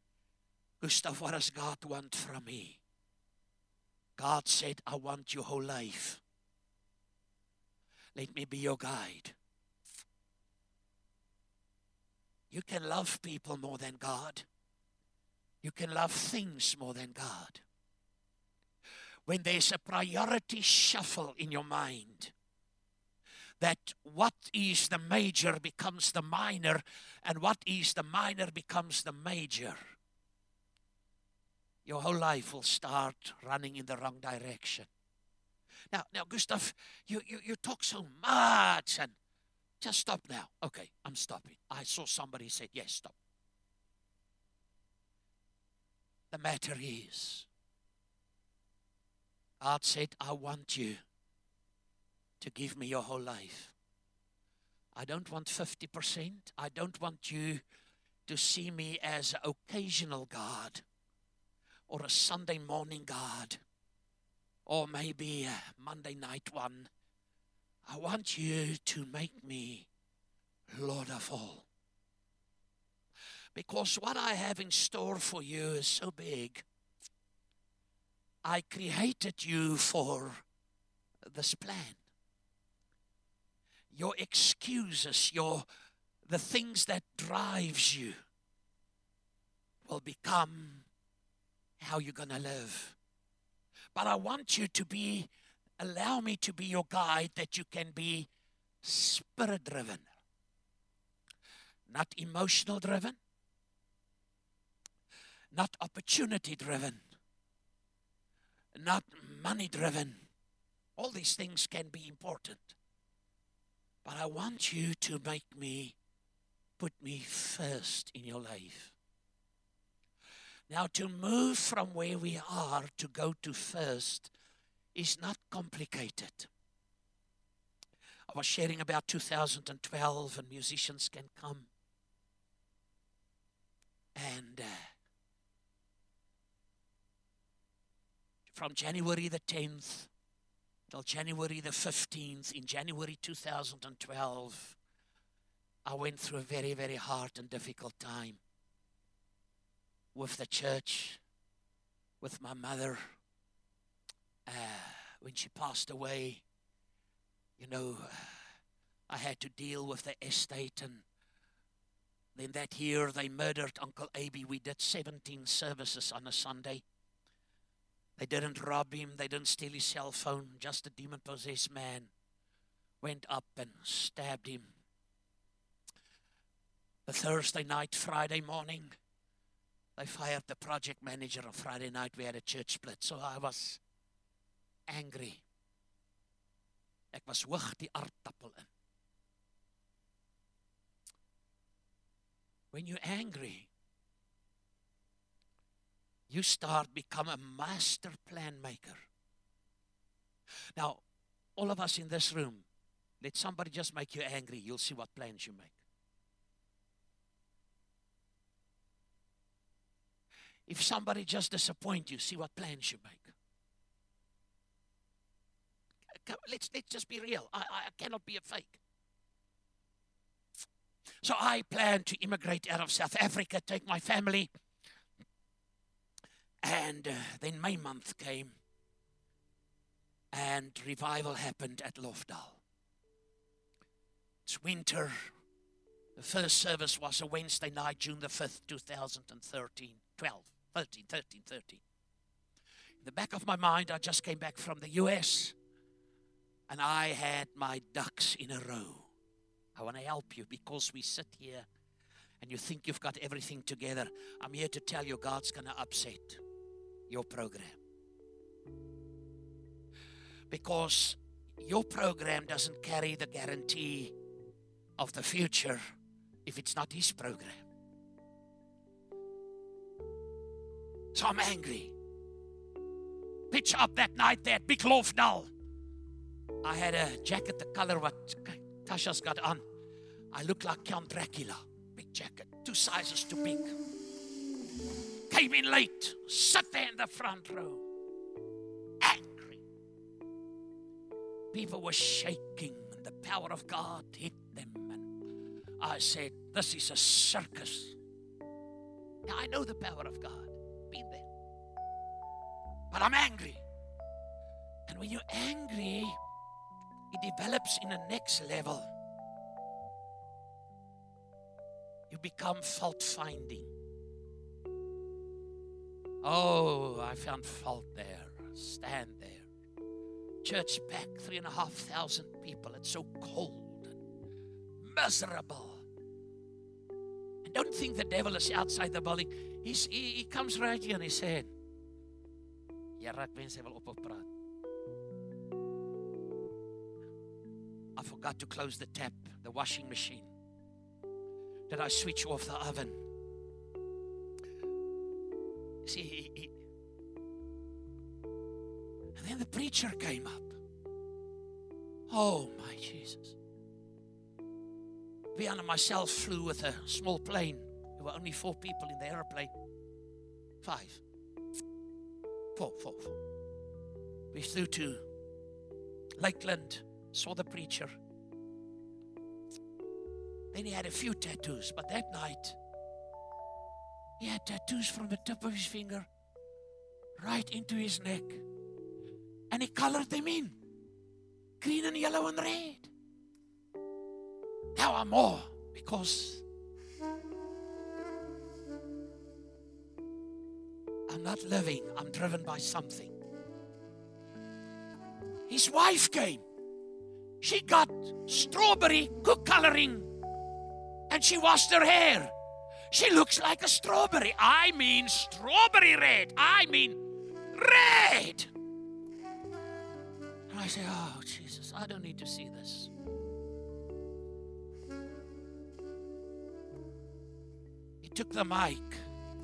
Gustav, what does God want from me? God said, I want your whole life. Let me be your guide. You can love people more than God. You can love things more than God when there's a priority shuffle in your mind that what is the major becomes the minor and what is the minor becomes the major your whole life will start running in the wrong direction. Now now gustav you you, you talk so much and just stop now. Okay i'm stopping. I saw somebody said yes stop. The matter is God said, I want you to give me your whole life. I don't want 50%. I don't want you to see me as occasional God or a Sunday morning God or maybe a Monday night one. I want you to make me Lord of all. Because what I have in store for you is so big I created you for this plan. Your excuses, your the things that drives you will become how you're going to live. But I want you to be allow me to be your guide that you can be spirit driven. Not emotional driven. Not opportunity driven not money driven. All these things can be important. But I want you to make me, put me first in your life. Now, to move from where we are to go to first is not complicated. I was sharing about 2012, and musicians can come. And uh, from January the 10th till January the 15th in January 2012, I went through a very, very hard and difficult time with the church, with my mother. Uh, when she passed away, you know, I had to deal with the estate and then that year they murdered Uncle Aby. We did 17 services on a Sunday. They didn't rob him, they didn't steal his cell phone. Just a demon possessed man went up and stabbed him. The Thursday night, Friday morning, they fired the project manager on Friday night. We had a church split. So I was angry. Ek was hoog die aardappel in. when you're angry, you start become a master plan maker. Now, all of us in this room, let somebody just make you angry, you'll see what plans you make. If somebody just disappoint you, see what plans you make. Let's, let's just be real. I, I cannot be a fake. So I plan to immigrate out of South Africa, take my family. And uh, then May month came, and revival happened at Lofdal. It's winter. The first service was a Wednesday night, June the 5th, 2013. 12, 13, 13, 13. In the back of my mind, I just came back from the US and I had my ducks in a row. I want to help you because we sit here and you think you've got everything together. I'm here to tell you God's going to upset your program. Because your program doesn't carry the guarantee of the future if it's not His program. So I'm angry. Pitch up that night there at Big Lofdal. I had a jacket the color what Tasha's got on. I look like Count Dracula. Big jacket, two sizes too big. Came in late, sat there in the front row. Angry. People were shaking, and the power of God hit them. And I said, This is a circus. Now I know the power of God. Been there. But I'm angry. And when you're angry, it develops in a next level. You become fault finding. Oh, I found fault there. Stand there. Church pack, three and a half thousand people. It's so cold and miserable. And don't think the devil is outside the building. He, he comes right here and he said, Ja, raak mense wil op praat. I forgot to close the tap, the washing machine. Did I switch off the oven? See, he, he, and then the preacher came up. Oh my Jesus. Vian and myself flew with a small plane. There were only four people in the airplane. Five. Four, four, four. We flew to Lakeland saw the preacher. Then he had a few tattoos, but that night he had tattoos from the tip of his finger right into his neck. And he colored them in green and yellow and red. Now I'm more because I'm not living, I'm driven by something. His wife came. She got strawberry cook coloring and she washed her hair. She looks like a strawberry. I mean, strawberry red. I mean, red. And I say, Oh, Jesus, I don't need to see this. He took the mic,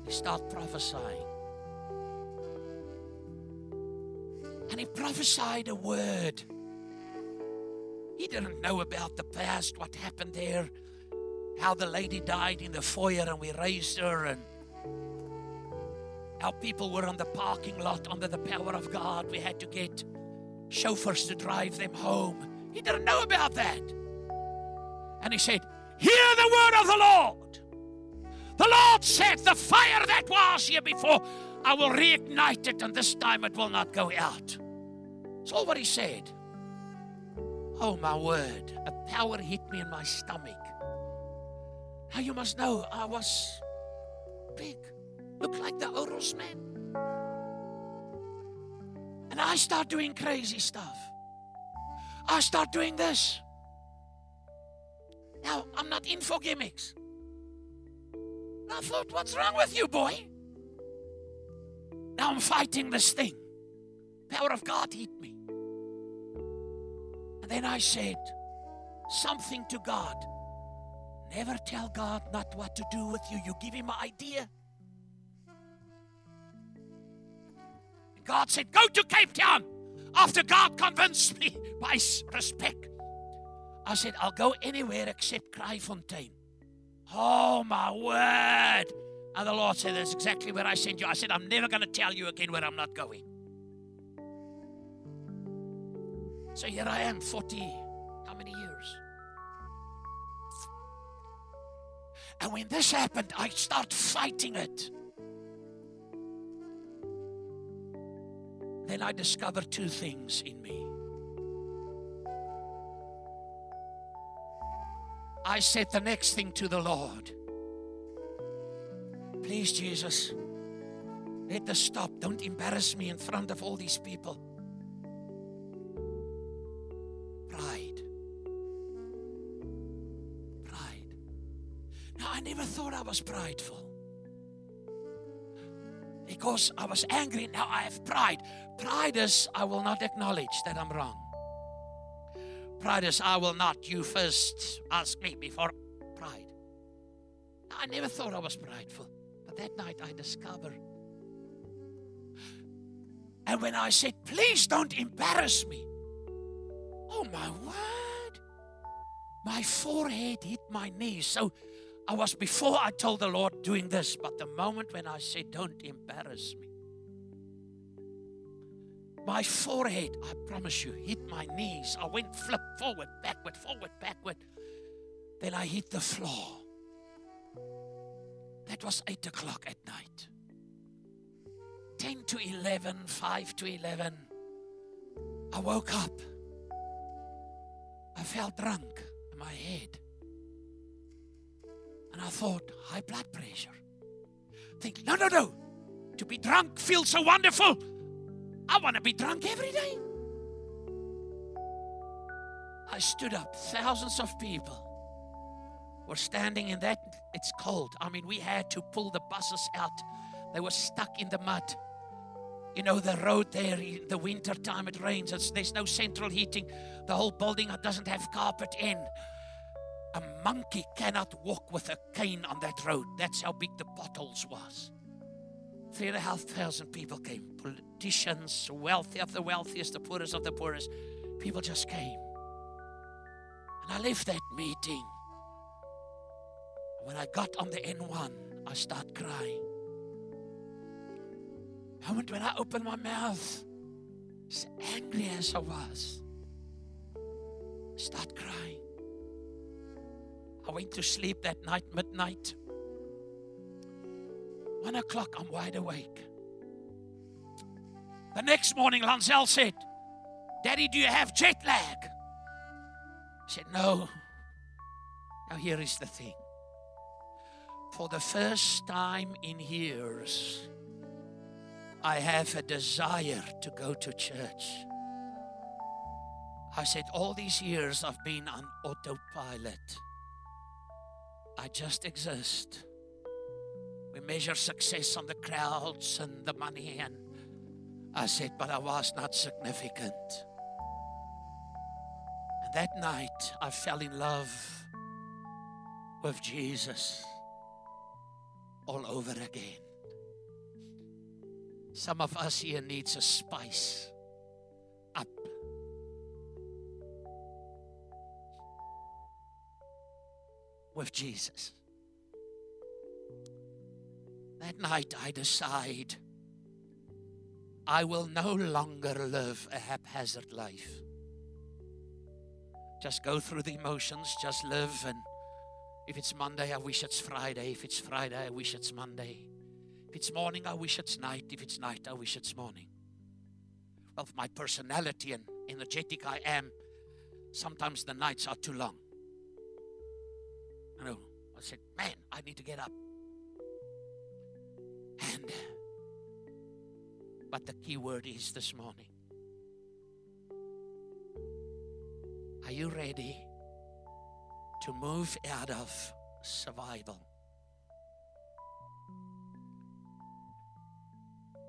he started prophesying. And he prophesied a word he didn't know about the past, what happened there, how the lady died in the foyer and we raised her, and how people were on the parking lot under the power of God. We had to get chauffeurs to drive them home. He didn't know about that. And he said, Hear the word of the Lord. The Lord said, The fire that was here before, I will reignite it, and this time it will not go out. That's all what he said. Oh, my word. A power hit me in my stomach. Now, you must know, I was big, looked like the Oros man. And I start doing crazy stuff. I start doing this. Now, I'm not in for gimmicks. And I thought, what's wrong with you, boy? Now I'm fighting this thing. Power of God hit me And then I said something to God. Never tell God not what to do with you. You give him an idea. God said, Go to Cape Town. After God convinced me by respect, I said, I'll go anywhere except Kraaifontein. Oh, my word. And the Lord said, That's exactly where I sent you. I said, I'm never going to tell you again where I'm not going. So here I am, 40, how many years? And when this happened, I start fighting it. Then I discovered two things in me. I said the next thing to the Lord Please, Jesus, let this stop. Don't embarrass me in front of all these people. Pride. Pride. Now, I never thought I was prideful because I was angry. Now I have pride. Pride is I will not acknowledge that I'm wrong. Pride is I will not. You first ask me before pride. I never thought I was prideful. That night I discovered. And when I said, please don't embarrass me. Oh my word. My forehead hit my knees. So I was before I told the Lord doing this, but the moment when I said, Don't embarrass me, my forehead, I promise you, hit my knees. I went flip forward, backward, forward, backward. Then I hit the floor. That was 8 o'clock at night. 10 to 11, 5 to 11. I woke up. I felt drunk in my head. And I thought, high blood pressure. Think, no, no, no. To be drunk feels so wonderful. I want to be drunk every day. I stood up. Thousands of people were standing in that. It's cold. I mean, we had to pull the buses out. They were stuck in the mud. You know, the road there in the winter time, it rains. It's, there's no central heating. The whole building doesn't have carpet in. A monkey cannot walk with a cane on that road. That's how big the potholes was. Three and a half thousand people came. Politicians, wealthy of the wealthiest, the poorest of the poorest. People just came. And I left that meeting. When I got on the N1, I start crying. Moment when I opened my mouth, as angry as I was, start crying. I went to sleep that night, midnight. One o'clock, I'm wide awake. The next morning, Lancel said, Daddy, do you have jet lag? I said, No. Now, here is the thing. For the first time in years, I have a desire to go to church. I said, All these years I've been on autopilot. I just exist. We measure success on the crowds and the money. And I said, but I was not significant. And that night, I fell in love with Jesus all over again. Some of us here needs a spice up with Jesus. That night I decide I will no longer live a haphazard life. Just go through the emotions, just live. And if it's Monday, I wish it's Friday. If it's Friday, I wish it's Monday. If it's morning, I wish it's night. If it's night, I wish it's morning. Well, my personality and energetic I am, sometimes the nights are too long. I know. I said, man, I need to get up. And, but the key word is this morning. Are you ready to move out of survival?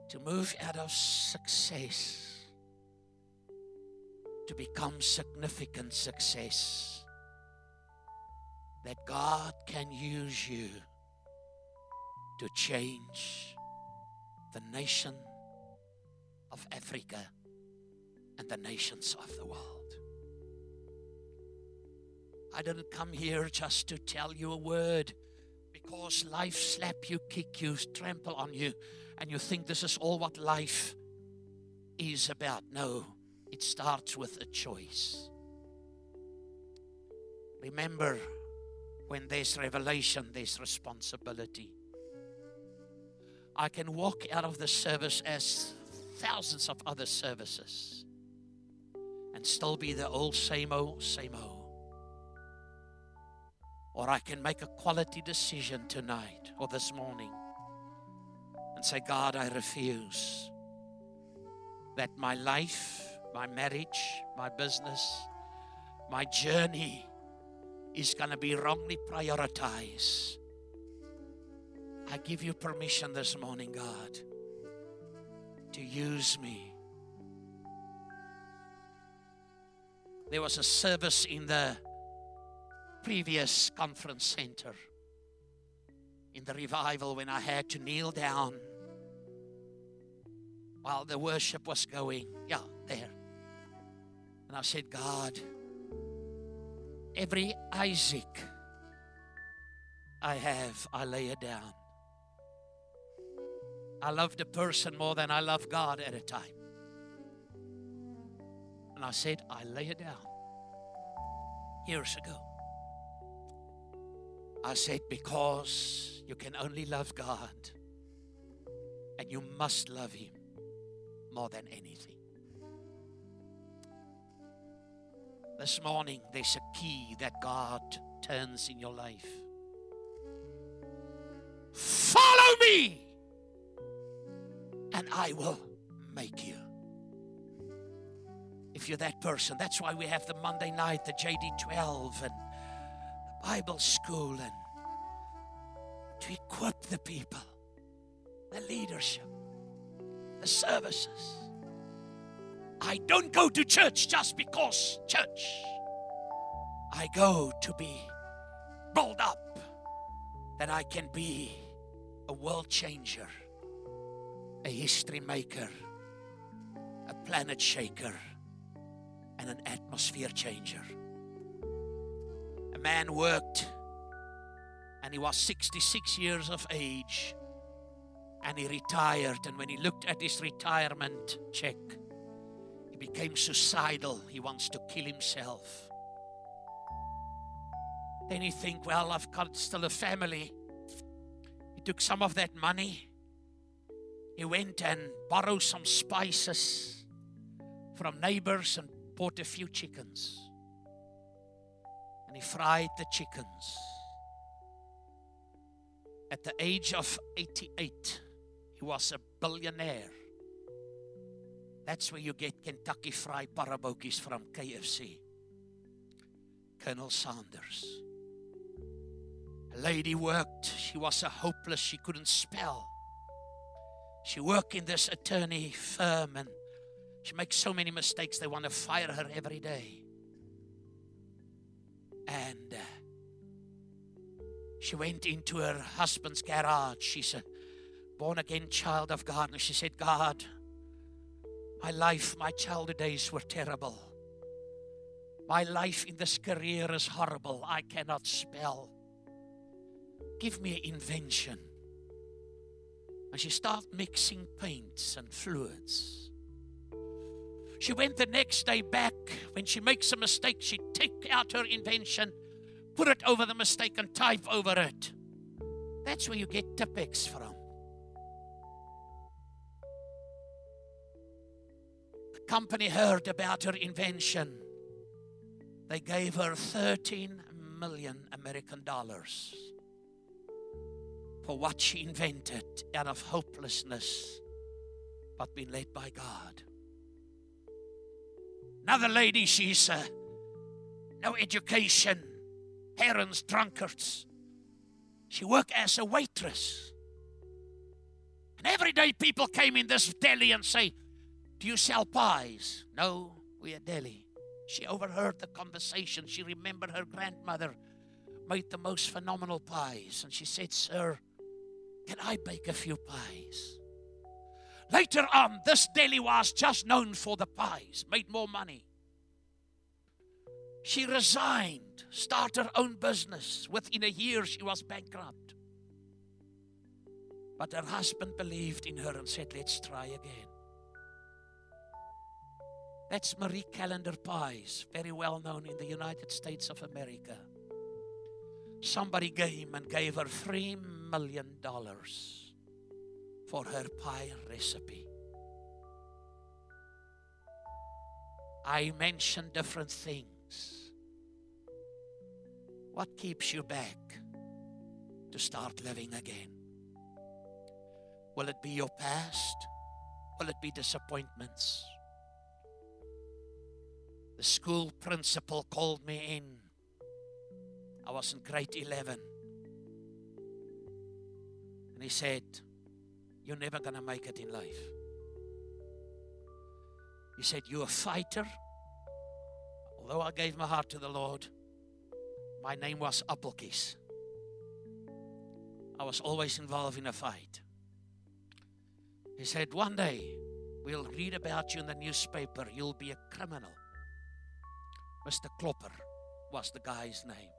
To move out of success, to become significant success that God can use you to change the nation of Africa and the nations of the world. I didn't come here just to tell you a word because life slap you, kick you, trample on you, and you think this is all what life is about. No, it starts with a choice. Remember, when there's revelation, there's responsibility. I can walk out of the service as thousands of other services and still be the old same old, same old. Or I can make a quality decision tonight or this morning and say, God, I refuse that my life, my marriage, my business, my journey is going to be wrongly prioritized. I give you permission this morning, God, to use me. There was a service in the previous conference center in the revival when I had to kneel down while the worship was going. Yeah, there. And I said, God, every Isaac I have, I lay it down. I love the person more than I love God at a time. And I said, I lay it down years ago. I said, because you can only love God and you must love Him more than anything. This morning, there's a key that God turns in your life. Follow me, and I will make you. If you're that person, that's why we have the Monday night, the JD 12, and Bible school, and to equip the people, the leadership, the services. I don't go to church just because church. I go to be built up that I can be a world changer, a history maker, a planet shaker, and an atmosphere changer. Man worked and he was 66 years of age and he retired. And when he looked at his retirement check, he became suicidal. He wants to kill himself. Then he think, well, I've got still a family. He took some of that money. He went and borrowed some spices from neighbors and bought a few chickens. And he fried the chickens. At the age of 88, he was a billionaire. That's where you get Kentucky Fried Parabokis from KFC. Colonel Sanders. A lady worked. She was a hopeless. She couldn't spell. She worked in this attorney firm and she makes so many mistakes. They want to fire her every day. And uh, she went into her husband's garage. She's a born again child of God. And she said, God, my life, my childhood days were terrible. My life in this career is horrible. I cannot spell. Give me invention. And she started mixing paints and fluids. She went the next day back. When she makes a mistake, she take out her invention put it over the mistake and type over it. That's where you get Tipp-Ex from. The company heard about her invention. They gave her 13 million American dollars for what she invented out of hopelessness, but being led by God. Another lady, she's uh, no education, parents, drunkards. She worked as a waitress. And every day people came in this deli and say, Do you sell pies? No, we are deli. She overheard the conversation. She remembered her grandmother made the most phenomenal pies. And she said, Sir, can I bake a few pies? Later on, this deli was just known for the pies, made more money. She resigned, started her own business. Within a year, she was bankrupt. But her husband believed in her and said, Let's try again. That's Marie Callender Pies, very well known in the United States of America. Somebody came and gave her $3 million for her pie recipe. I mentioned different things. What keeps you back to start living again? Will it be your past? Will it be disappointments? The school principal called me in. I was in grade 11. And he said, You're never going to make it in life. He said, You're a fighter. Although I gave my heart to the Lord, my name was Appelkies. I was always involved in a fight. He said, One day we'll read about you in the newspaper. You'll be a criminal. Mr. Klopper was the guy's name.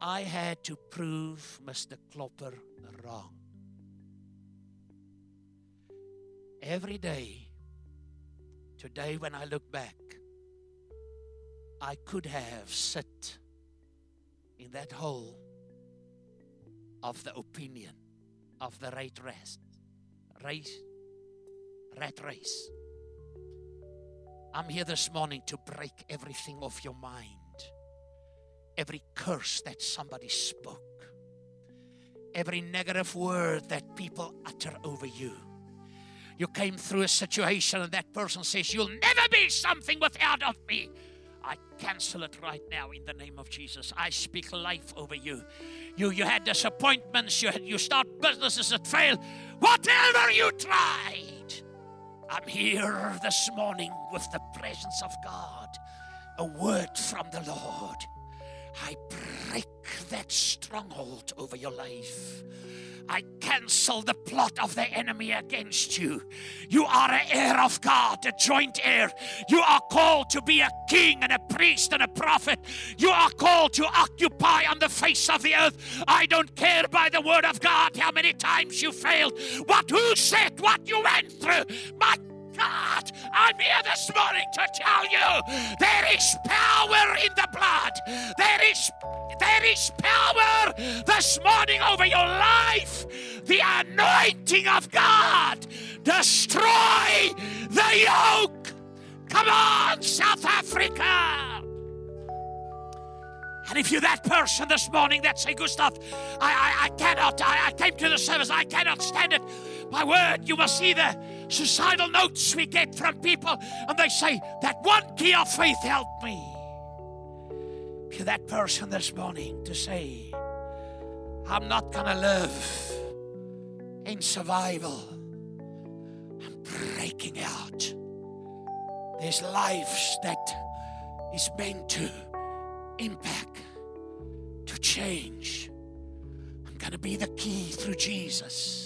I had to prove Mr. Klopper wrong. Every day, today when I look back, I could have sit in that hole of the opinion of the rat race, race, rat race. I'm here this morning to break everything off your mind. Every curse that somebody spoke, every negative word that people utter over you. You came through a situation and that person says, You'll never be something without of me. I cancel it right now in the name of Jesus. I speak life over you. You you had disappointments, you had you start businesses that fail. Whatever you tried, I'm here this morning with the presence of God, a word from the Lord. I break that stronghold over your life. I cancel the plot of the enemy against you. You are an heir of God, a joint heir. You are called to be a king and a priest and a prophet. You are called to occupy on the face of the earth. I don't care by the word of God how many times you failed, what who said, what you went through. My God, I'm here this morning to tell you there is power in the blood. There is there is power this morning over your life. The anointing of God destroy the yoke. Come on, South Africa. And if you're that person this morning that say, Gustav, I, I, I cannot, I, I came to the service, I cannot stand it. My word, you must see the suicidal notes we get from people, and they say, That one key of faith helped me. You're that person this morning to say, I'm not going to live in survival, I'm breaking out. There's lives that is meant to impact, to change. I'm going to be the key through Jesus.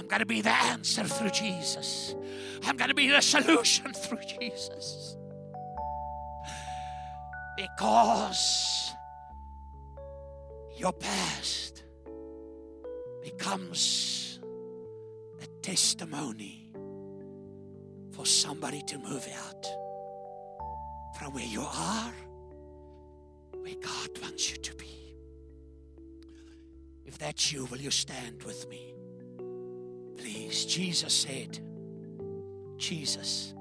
I'm going to be the answer through Jesus. I'm going to be the solution through Jesus. Because your past becomes a testimony for somebody to move out from where you are where God wants you to be. If that's you, will you stand with me? Please. Jesus said, Jesus,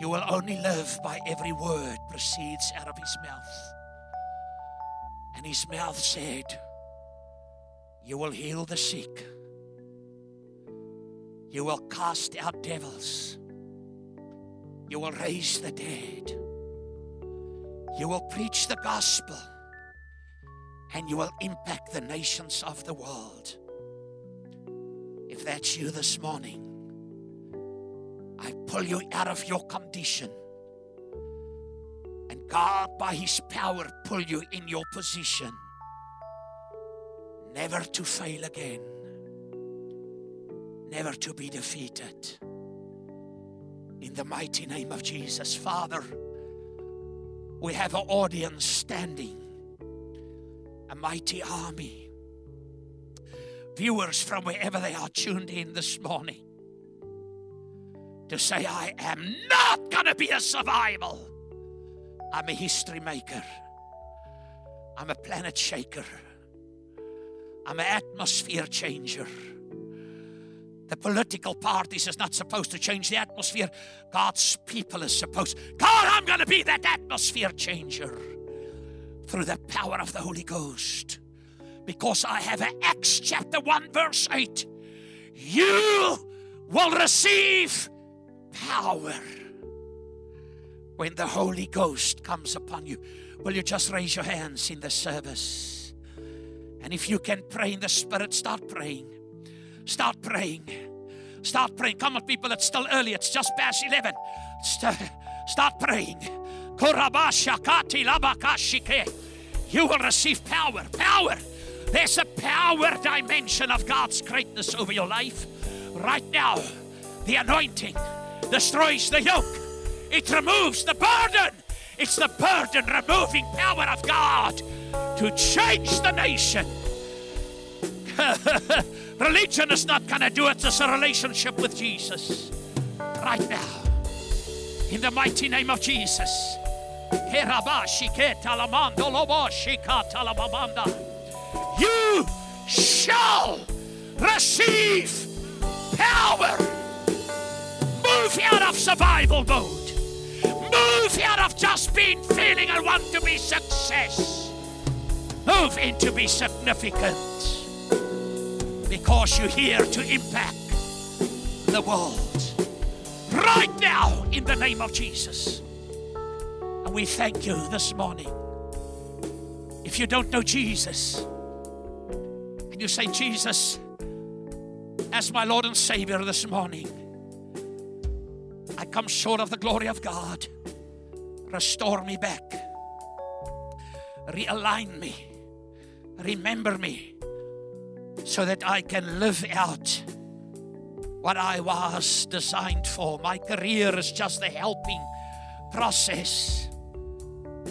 you will only live by every word proceeds out of his mouth. And his mouth said, You will heal the sick. You will cast out devils. You will raise the dead. You will preach the gospel and you will impact the nations of the world. If that's you this morning, I pull you out of your condition. And God, by His power, pull you in your position, never to fail again, never to be defeated. In the mighty name of Jesus, Father, we have an audience standing, a mighty army. Viewers from wherever they are tuned in this morning to say, I am not going to be a survival. I'm a history maker. I'm a planet shaker. I'm an atmosphere changer. The political parties is not supposed to change the atmosphere. God's people is supposed. God, I'm going to be that atmosphere changer through the power of the Holy Ghost. Because I have Acts chapter 1, verse 8. You will receive power when the Holy Ghost comes upon you. Will you just raise your hands in the service? And if you can pray in the Spirit, start praying. Start praying. Start praying. Come on, people, it's still early. It's just past 11. Start praying. You will receive power. Power. There's a power dimension of God's greatness over your life. Right now, the anointing destroys the yoke, it removes the burden. It's the burden removing power of God to change the nation. Religion is not going to do it. It's a relationship with Jesus. Right now. In the mighty name of Jesus. You shall receive power. Move out of survival mode. Move out of just being feeling I want to be success. Move into be significant because you're here to impact the world right now in the name of Jesus. And we thank you this morning. If you don't know Jesus, you say, Jesus, as my Lord and Savior this morning, I come short of the glory of God. Restore me back, realign me, remember me so that I can live out what I was designed for. My career is just the helping process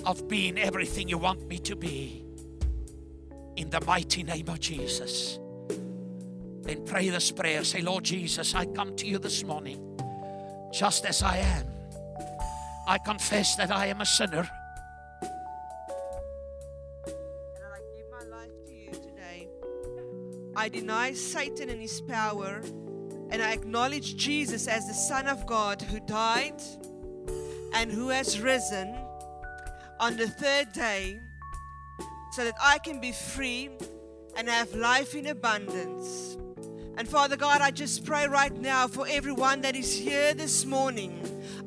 of being everything you want me to be. In the mighty name of Jesus. Then pray this prayer. Say, Lord Jesus, I come to you this morning just as I am. I confess that I am a sinner. And I give my life to you today. I deny Satan and his power, and I acknowledge Jesus as the Son of God who died and who has risen on the third day so that I can be free and have life in abundance. And Father God, I just pray right now for everyone that is here this morning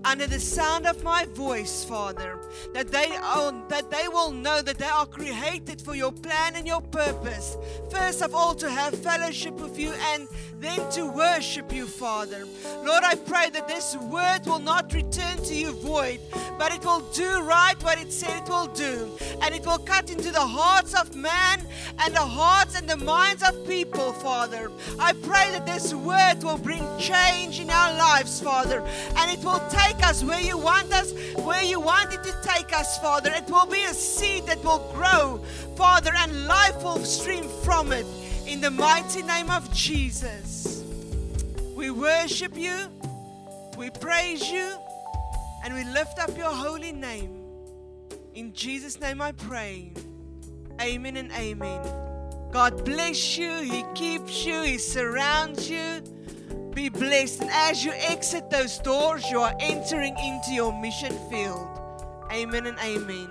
under the sound of my voice, Father, that they are, that they will know that they are created for your plan and your purpose. First of all, to have fellowship with you and then to worship you, Father. Lord, I pray that this word will not return to you void, but it will do right what it said it will do. And it will cut into the hearts of man and the hearts and the minds of people, Father. I pray that this word will bring change in our lives, Father, and it will take us where you want us, where you want it to take us, Father. It will be a seed that will grow, Father, and life will stream from it. In the mighty name of Jesus, we worship you, we praise you, and we lift up your holy name. In Jesus' name I pray. Amen and amen. God bless you, He keeps you, He surrounds you. Be blessed. And as you exit those doors, you are entering into your mission field. Amen and amen.